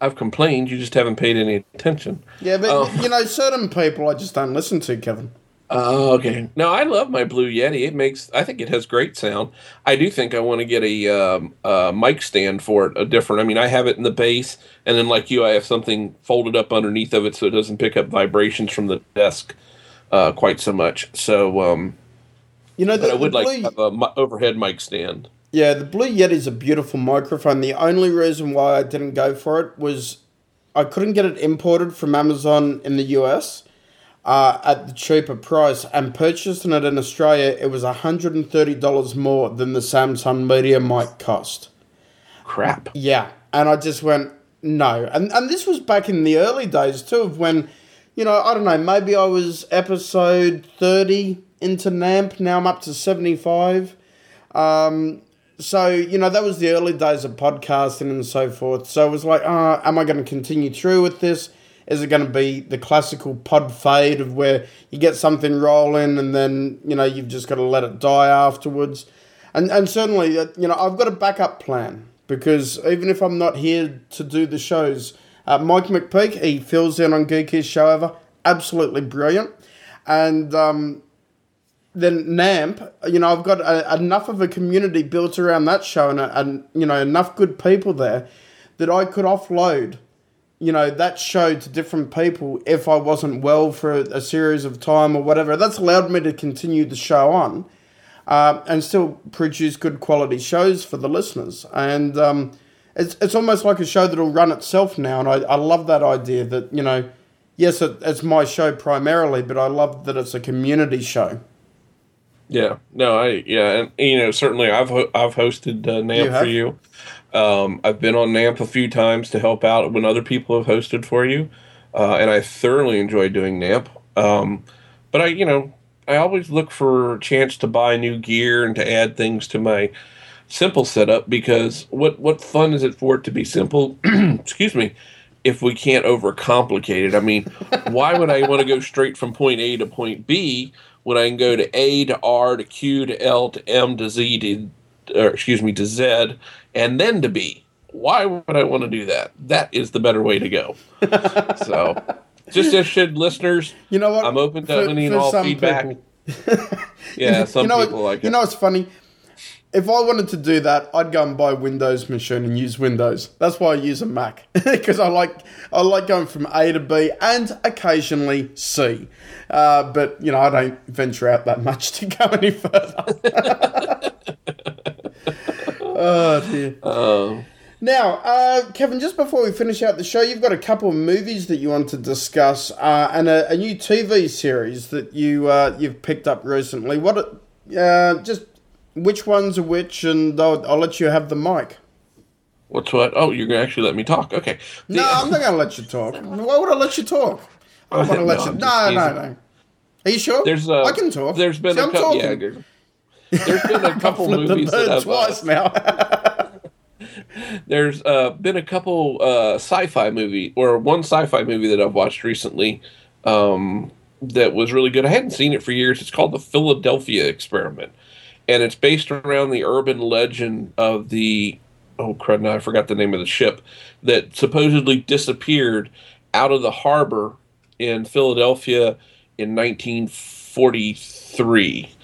I've complained, you just haven't paid any attention. Yeah, but, um, you know, certain people I just don't listen to, Kevin. Oh, okay. No, I love my Blue Yeti. It makes, I think it has great sound. I do think I want to get a, um, a mic stand for it, a different. I mean, I have it in the base, and then like you, I have something folded up underneath of it so it doesn't pick up vibrations from the desk uh, quite so much. So, um, You know, but the, I would like Blue- to have a mi- overhead mic stand. Yeah, the Blue Yeti is a beautiful microphone. The only reason why I didn't go for it was I couldn't get it imported from Amazon in the US uh, at the cheaper price, and purchasing it in Australia, it was $130 more than the Samson Meteor mic cost. Crap. Yeah, and I just went no, and and this was back in the early days too, of when, you know, I don't know, maybe I was episode thirty into NAMP. Now I'm up to seventy five. Um, so you know that was the early days of podcasting and so forth. So it was like, uh, am I going to continue through with this? Is it going to be the classical pod fade of where you get something rolling and then you know you've just got to let it die afterwards? And and certainly uh, you know I've got a backup plan because even if I'm not here to do the shows, uh, Mike McPeak he fills in on Geekiest show ever, absolutely brilliant, and um, then NAMP, you know, I've got a, enough of a community built around that show and, and, you know, enough good people there that I could offload, you know, that show to different people if I wasn't well for a, series of time or whatever. That's allowed me to continue the show on uh, and still produce good quality shows for the listeners. And um, it's, it's almost like a show that'll run itself now. And I, I love that idea that, you know, yes, it, it's my show primarily, but I love that it's a community show. Yeah, no, I yeah, and you know certainly I've ho- I've hosted uh, have? for you. Um, I've been on NAMP a few times to help out when other people have hosted for you, uh, and I thoroughly enjoy doing NAMP. Um, but I, you know, I always look for a chance to buy new gear and to add things to my simple setup because what what fun is it for it to be simple? Excuse me. If we can't overcomplicate it, I mean, why would I want to go straight from point A to point B when I can go to A to R to Q to L to M to Z to, or excuse me, to Z, and then to B? Why would I want to do that? That is the better way to go. so, just as should listeners, You know what? I'm open to For- any and all some feedback. Yeah, some you know, people like it. you know, it's funny. If I wanted to do that, I'd go and buy a Windows machine and use Windows. That's why I use a Mac because I like I like going from A to B and occasionally C. Uh, but you know, I don't venture out that much to go any further. Oh dear. Um, Now, uh, Kevin, just before we finish out the show, you've got a couple of movies that you want to discuss, uh, and a, a new TV series that you uh, you've picked up recently. What? Uh, just which ones are which, and I'll, I'll let you have the mic. what's what? Oh, you're gonna actually let me talk? Okay. The- No, I'm not going to let you talk. Why would I let you talk? I want to No, let you. I'm No, no, no. Are you sure? There's a, I can talk. There's been See, a I'm couple. Yeah. There's, been a couple movies that I've, uh, now. there's uh, been a couple uh, sci-fi movie or one sci-fi movie that I've watched recently um, that was really good. I hadn't seen it for years. It's called the Philadelphia Experiment, and it's based around the urban legend of the oh crud! Now I forgot the name of the ship that supposedly disappeared out of the harbor in Philadelphia in 1943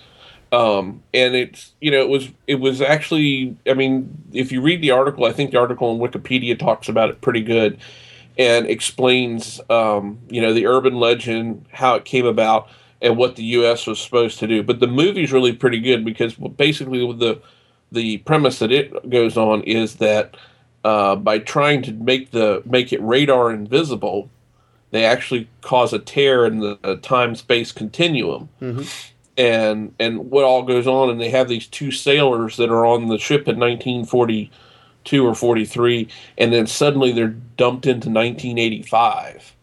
um, and it's you know it was it was actually I mean if you read the article I think the article on Wikipedia talks about it pretty good and explains um, you know the urban legend how it came about and what the U.S. was supposed to do but the movie's really pretty good because basically the the premise that it goes on is that uh, by trying to make the make it radar invisible they actually cause a tear in the time space continuum and and what all goes on and they have these two sailors that are on the ship in 1942 or 43 and then suddenly they're dumped into 1985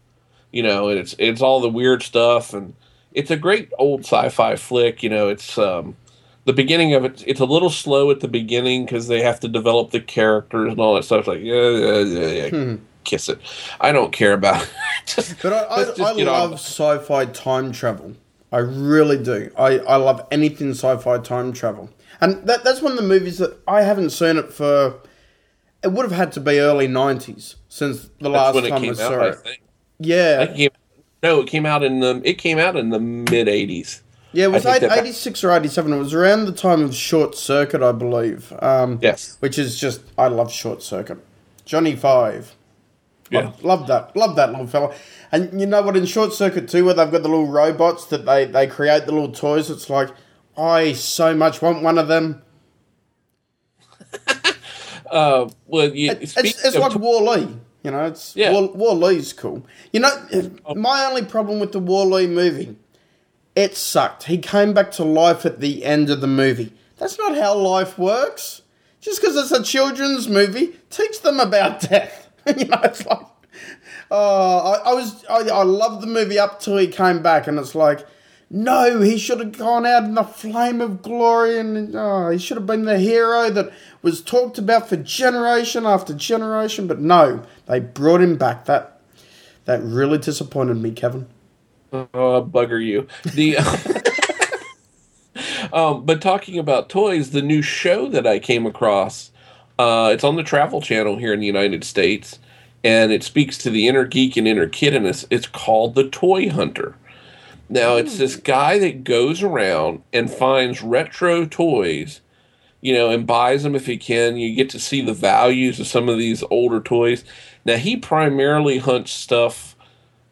you know and it's it's all the weird stuff and it's a great old sci-fi flick you know it's um the beginning of it it's a little slow at the beginning because they have to develop the characters and all that stuff it's like yeah yeah yeah, yeah. kiss it i don't care about it Just- But I, I, just I love with sci-fi time travel. I really do. I, I love anything sci-fi time travel, and that that's one of the movies that I haven't seen it for. It would have had to be early '90s since the That's last time I saw out it. I Yeah, it came No, it came out in the it came out in the mid '80s. Yeah, it was that- 86 or 87. It was around the time of Short Circuit, I believe. Um, Yes. Which is just, I love Short Circuit. Johnny Five. Yeah. Love, love that. Love that little fella. And you know what? In Short Circuit 2, where they've got the little robots that they, they create the little toys, it's like, I so much want one of them. Uh, well, you, It's, it's of like Wall-E. You know, it's Yeah. Wall-E's cool. You know, my only problem with the Wall-E movie, it sucked. He came back to life at the end of the movie. That's not how life works. Just because it's a children's movie, teach them about death. you know, it's like, oh, I, I was, I, I loved the movie up till he came back, and it's like, no, he should have gone out in the flame of glory, and oh, he should have been the hero that was talked about for generation after generation. But no, they brought him back. That that really disappointed me, Kevin. Oh, bugger you. The um, but talking about toys, the new show that I came across, uh, it's on the Travel Channel here in the United States, and it speaks to the inner geek and inner kid in us. It's called The Toy Hunter. Now it's this guy that goes around and finds retro toys, you know, and buys them if he can. You get to see the values of some of these older toys. Now he primarily hunts stuff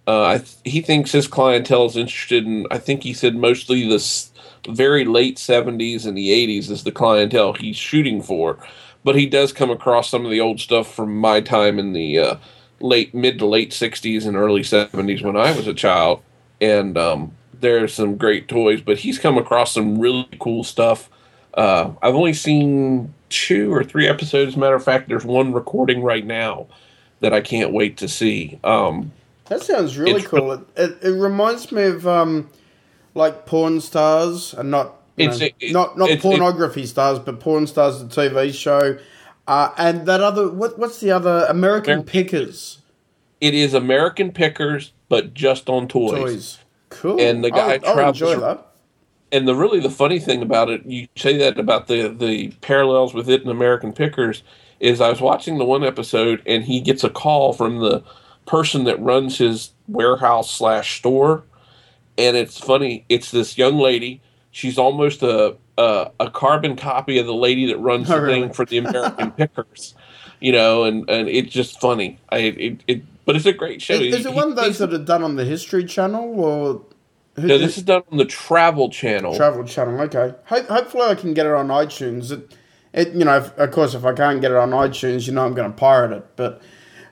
uh, I th- he thinks his clientele is interested in. I think he said mostly the s- very late '70s and the '80s is the clientele he's shooting for, but he does come across some of the old stuff from my time in the uh, late mid to late '60s and early '70s when I was a child, and um, there's some great toys. But he's come across some really cool stuff. Uh, I've only seen two or three episodes. Matter of fact, there's one recording right now that I can't wait to see. Um, That sounds really cool. It, it, it reminds me of um, like Pawn Stars, and not It's- know, it- not not it- it- pornography stars, but Pawn Stars, the TV show, uh, and that other what what's the other American American- Pickers It is American Pickers, but just on toys. toys. Cool. And the guy I'll, I'll travels enjoy that. And the really the funny thing about it, you say that about the the parallels with it and American Pickers, is I was watching the one episode and he gets a call from the person that runs his warehouse slash store, and it's funny. It's this young lady. She's almost a a, a carbon copy of the lady that runs Oh, the really? thing for the American Pickers. You know, and, and it's just funny. I it, it but it's a great show. Is, is it one of those that are done on the History Channel or who, no, this is done on the Travel Channel. Travel Channel? Okay. Ho- hopefully, I can get it on iTunes. It, it you know, if, of course, if I can't get it on iTunes, you know, I'm going to pirate it. But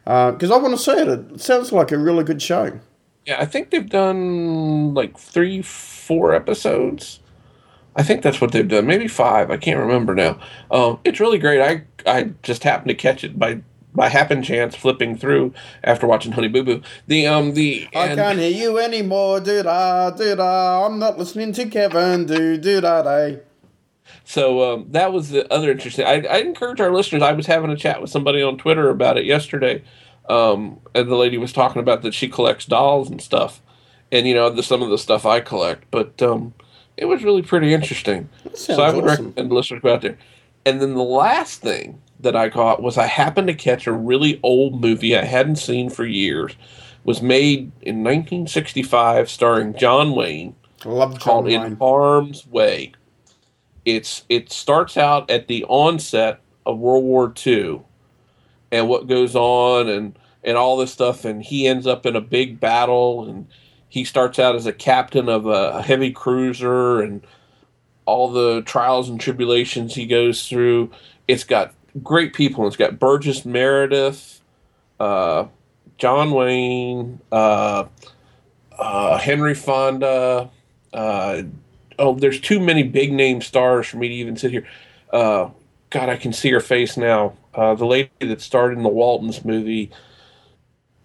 uh, because I want to see it, it sounds like a really good show. Yeah, I think they've done like three, four episodes. I think that's what they've done. Maybe five. I can't remember now. Um, it's really great. I I just happened to catch it by by happen chance flipping through after watching Honey Boo Boo. The um the I and- can't hear you anymore, do da do da. I'm not listening to Kevin, do do da day. So um, that was the other interesting. I, I encourage our listeners. I was having a chat with somebody on Twitter about it yesterday, um, and the lady was talking about that she collects dolls and stuff, and you know the, some of the stuff I collect. But um, it was really pretty interesting. So I would awesome. recommend listeners go out there. And then the last thing that I caught was I happened to catch a really old movie I hadn't seen for years. Was made in 1965, starring John Wayne Love John called Wayne. In Harm's Way. It's it starts out at the onset of World War II and what goes on and and all this stuff and he ends up in a big battle and he starts out as a captain of a heavy cruiser and all the trials and tribulations he goes through. It's got great people. It's got Burgess Meredith, uh, John Wayne, uh, uh, Henry Fonda. Uh, oh, there's too many big name stars for me to even sit here. Uh, God, I can see her face now. Uh, the lady that starred in the Waltons movie.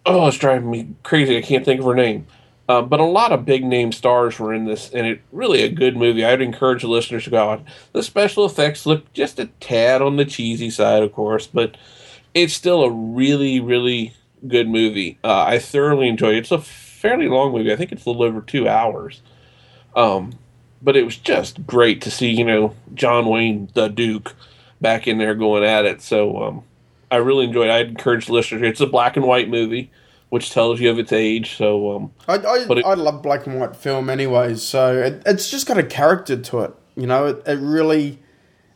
Oh, it's driving me crazy. I can't think of her name. Uh, but a lot of big name stars were in this, and it really a good movie. I'd encourage the listeners to go out. The special effects look just a tad on the cheesy side, of course, but it's still a really, really good movie. Uh, I thoroughly enjoyed it. It's a fairly long movie. I think it's a little over two hours. Um, but it was just great to see, you know, John Wayne, the Duke, back in there going at it. So um, I really enjoyed it. I'd encourage listeners. It's a black and white movie which tells you of its age. So um, I I, it- I love black and white film anyways, so it, it's just got a character to it. You know, it, it really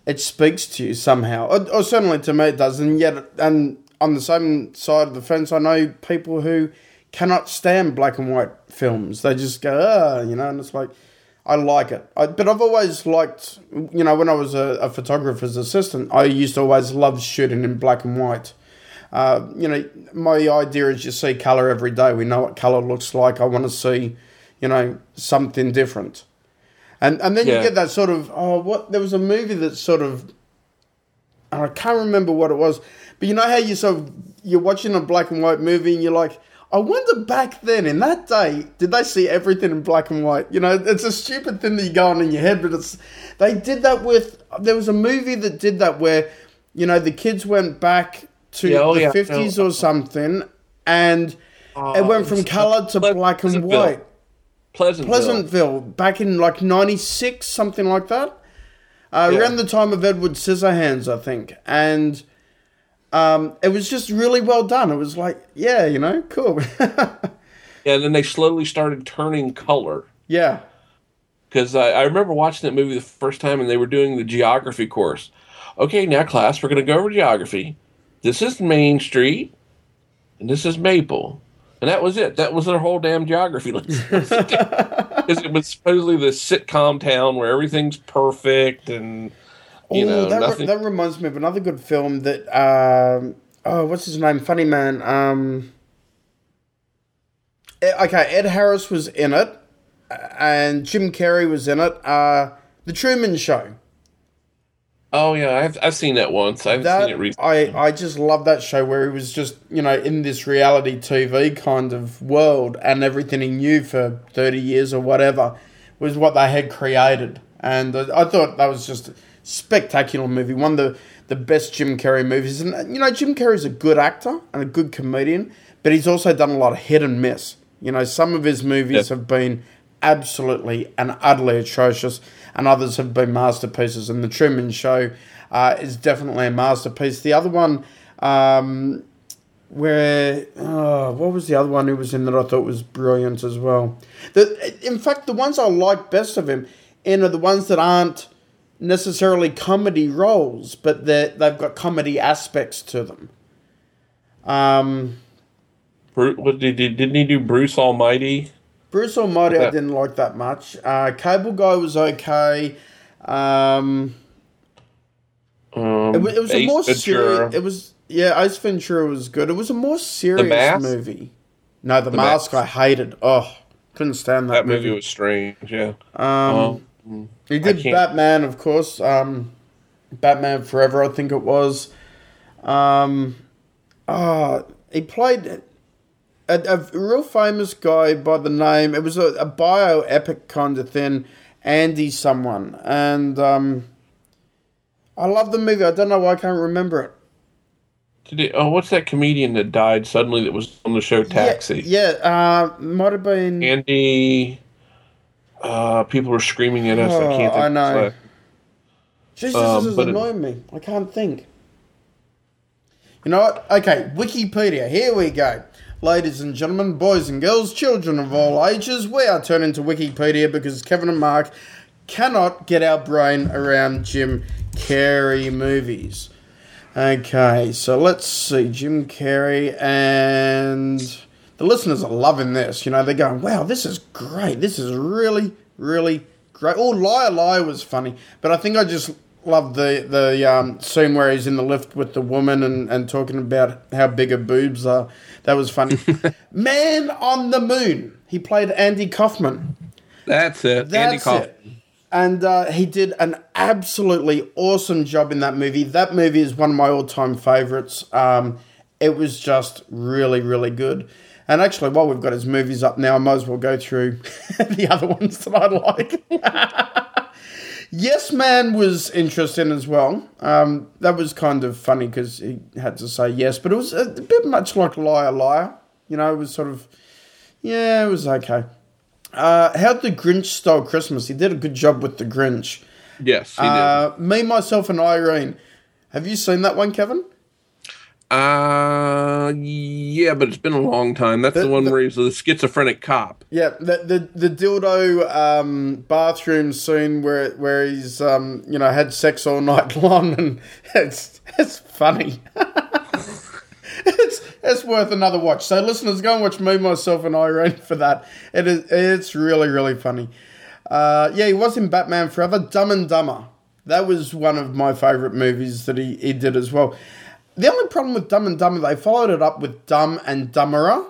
it speaks to you somehow, or, or certainly to me it does. And yet, and on the same side of the fence, I know people who cannot stand black and white films. They just go, ah, you know, and it's like. I like it, I, but I've always liked, you know, when I was a, a photographer's assistant, I used to always love shooting in black and white. Uh, you know, my idea is you see color every day. We know what color looks like. I want to see, you know, something different. And and then you get that sort of oh, what? There was a movie that sort of, and I can't remember what it was, but you know how you sort of you're watching a black and white movie and you're like. I wonder back then, in that day, did they see everything in black and white? You know, it's a stupid thing that you go on in your head, but it's they did that with. There was a movie that did that where, you know, the kids went back to Yeah, oh, the yeah, fifties no. or something, and it went from color to Pleas- black and white. Pleasantville. Pleasantville, back in like '96, something like that. Uh, Yeah. Around the time of Edward Scissorhands, I think, and um, it was just really well done. It was like, yeah, you know, cool. Yeah, and then they slowly started turning color. yeah, because I, I remember watching that movie the first time and they were doing the geography course. Okay, now class, we're going to go over geography. This is Main Street, and this is Maple, and that was it. That was their whole damn geography lesson. It was supposedly the sitcom town where everything's perfect and you know oh, that, re- that reminds me of another good film that. Um, oh, what's his name? Funny man. Um, okay, Ed Harris was in it, and Jim Carrey was in it. Uh, the Truman Show. Oh yeah, I've I've seen that once. I've that seen it recently. I, I just love that show where he was just you know in this reality TV kind of world and everything he knew for thirty years or whatever was what they had created and I, I thought that was just a spectacular movie one of the the best Jim Carrey movies and uh, you know Jim Carrey's a good actor and a good comedian but he's also done a lot of hit and miss you know some of his movies Yeah. have been absolutely and utterly atrocious, and others have been masterpieces. And the Truman Show uh, is definitely a masterpiece. The other one, um, where oh, what was the other one who was in that I thought was brilliant as well. The, in fact, the ones I like best of him in are the ones that aren't necessarily comedy roles, but they're- they've got comedy aspects to them. Um, did didn't he do Bruce Almighty? Bruce Almighty, I didn't like that much. Uh, Cable Guy was okay. Um, Um, it, was, it was a more serious. It was yeah, Ace Ventura was good. It was a more serious movie. No, the, The mask, Mask. I hated. Oh, couldn't stand that, that movie. movie was strange. Yeah. Um, Um, he did Batman, of course. Um, Batman Forever, I think it was. Um, ah, he played a, a real famous guy by the name. It was a, a bio epic kind of thing. Andy, someone, and um, I love the movie. I don't know why I can't remember it. Did it, oh, what's that comedian that died suddenly that was on the show Taxi? Yeah, yeah uh, might have been. Andy. Uh, people were screaming at us. I Oh, can't. Think I know. Jesus, Um, this is but it- annoying me. I can't think. You know what? Okay, Wikipedia. Here we go. Ladies and gentlemen, boys and girls, children of all ages, we are turning to Wikipedia because Kevin and Mark cannot get our brain around Jim Carrey movies. Okay, so let's see. Jim Carrey and the listeners are loving this. You know, they're going, wow, this is great. This is really, really great. Oh, Liar Liar was funny, but I think I just loved the, the um, scene where he's in the lift with the woman and, and talking about how big her boobs are. That was funny. Man on the Moon. He played Andy Kaufman. That's it. That's Andy Kaufman. it. And uh, he did an absolutely awesome job in that movie. That movie is one of my all time favorites. Um, it was just really, really good. And actually, while we've got his movies up now, I might as well go through the other ones that I like. yes Man was interesting as well. Um, that was kind of funny because he had to say yes, but it was a bit much like Liar Liar. You know, it was sort of, yeah, it was okay. Uh, how the Grinch stole Christmas. He did a good job with the Grinch. Yes, he Uh, me, myself, and Irene. Have you seen that one, Kevin? Uh, yeah, but it's been a long time. That's the, the one the, where he's the schizophrenic cop. Yeah, the the, the dildo um, bathroom scene where where he's um, you know had sex all night long, and it's it's funny. it's it's worth another watch. So listeners, go and watch me, myself, and Irene for that. It is it's really really funny. Uh, yeah, he was in Batman Forever, Dumb and Dumber. That was one of my favourite movies that he, he did as well. The only problem with Dumb and Dumber, they followed it up with Dumb and Dumberer,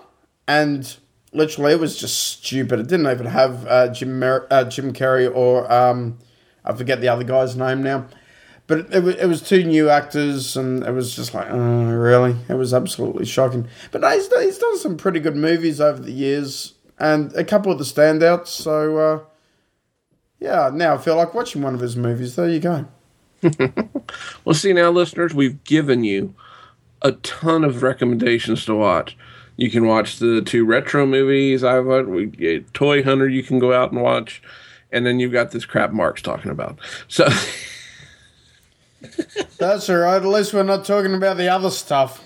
and literally it was just stupid. It didn't even have uh, Jim Mer- uh, Jim Carrey or um, I forget the other guy's name now. But it, it, it was two new actors, and it was just like, oh, really? It was absolutely shocking. But no, he's, he's done some pretty good movies over the years, and a couple of the standouts. So, uh, yeah, now I feel like watching one of his movies. There you go. well, see now, listeners, we've given you a ton of recommendations to watch. You can watch the two retro movies I've we Toy Hunter. You can go out and watch, and then you've got this crap Mark's talking about. So that's all right. At least we're not talking about the other stuff.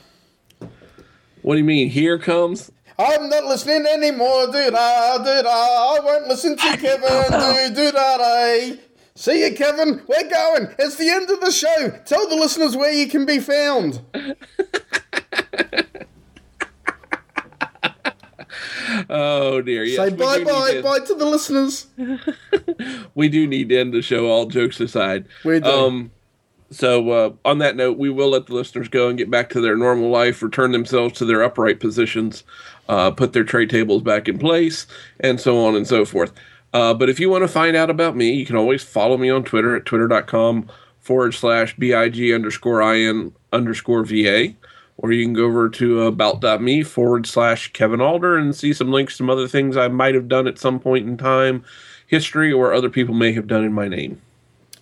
What do you mean? Here comes. I'm not listening anymore, dude. Ah, dude. I won't listen to Kevin, Do Dude, I. See you, Kevin. We're going. It's the end of the show. Tell the listeners where you can be found. oh dear. Yes, Say bye bye bye to the listeners. we do need to end the show. All jokes aside, we do. Um, so uh, on that note, we will let the listeners go and get back to their normal life, return themselves to their upright positions, uh, put their tray tables back in place, and so on and so forth. Uh, but if you want to find out about me, you can always follow me on Twitter at twitter.com forward slash BIG underscore IN underscore VA. Or you can go over to about.me forward slash Kevin Alder and see some links, some other things I might have done at some point in time, history, or other people may have done in my name.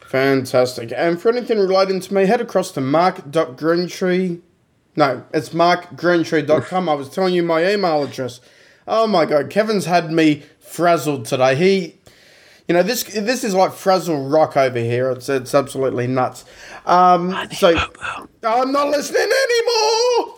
Fantastic. And for anything relating to me, head across to mark.greentree. No, it's markgreentree.com. I was telling you my email address. Oh my god, Kevin's had me frazzled today. He, you know, this this is like frazzle rock over here. It's it's absolutely nuts. Um, so I'm not listening anymore.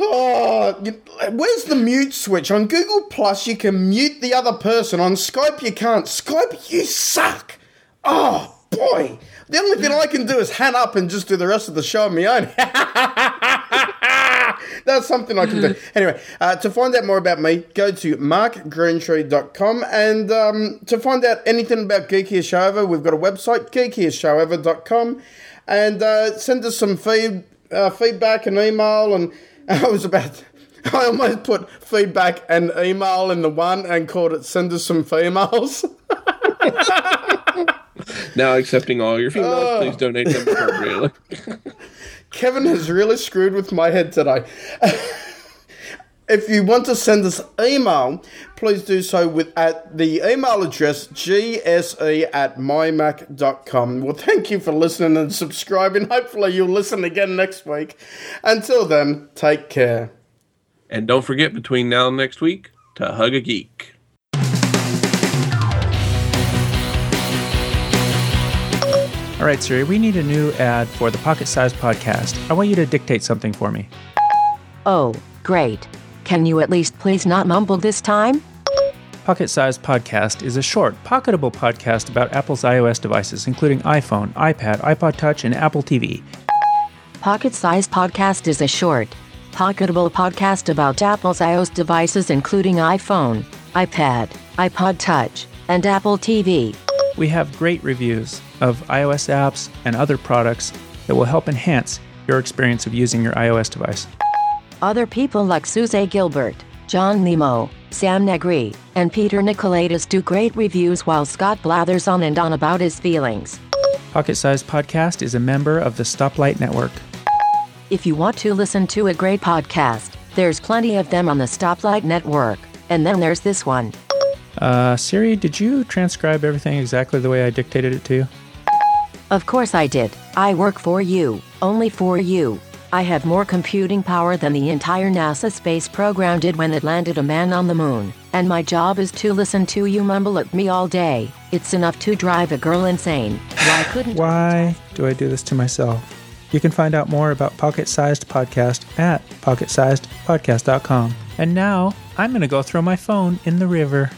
Oh, you, where's the mute switch on Google Plus? You can mute the other person. On Skype, you can't. Skype, you suck. Oh boy, the only thing I can do is hang up and just do the rest of the show on my own. That's something I can do. Anyway, uh, to find out more about me, go to markgreentree.com. And um, to find out anything about Geekiest Show we've got a website, geekiestshowever.com. And uh, send us some feed, uh, feedback and email. And I was about. I almost put feedback and email in the one and called it send us some females. now accepting all your females, oh. please donate them appropriately. Kevin has really screwed with my head today. if you want to send us email, please do so with at the email address gse at mymac.com. Well, thank you for listening and subscribing. Hopefully, you'll listen again next week. Until then, take care. And don't forget, between now and next week, to hug a geek. All right, Siri, we need a new ad for the Pocket Size Podcast. I want you to dictate something for me. Oh, great. Can you at least please not mumble this time? Pocket Size Podcast is a short, pocketable podcast about Apple's iOS devices, including iPhone, iPad, iPod Touch, and Apple TV. Pocket Size Podcast is a short, pocketable podcast about Apple's iOS devices, including iPhone, iPad, iPod Touch, and Apple TV. We have great reviews of iOS apps and other products that will help enhance your experience of using your iOS device. Other people like Suze Gilbert, John Nemo, Sam Negri, and Peter Nicolaitis do great reviews while Scott blathers on and on about his feelings. Pocket Size Podcast is a member of the Stoplight Network. If you want to listen to a great podcast, there's plenty of them on the Stoplight Network. And then there's this one. Uh, Siri, did you transcribe everything exactly the way I dictated it to you? Of course I did. I work for you, only for you. I have more computing power than the entire NASA space program did when it landed a man on the moon. And my job is to listen to you mumble at me all day. It's enough to drive a girl insane. Why couldn't Why do I do this to myself? You can find out more about Pocket Sized Podcast at pocketsizedpodcast.com. And now I'm going to go throw my phone in the river.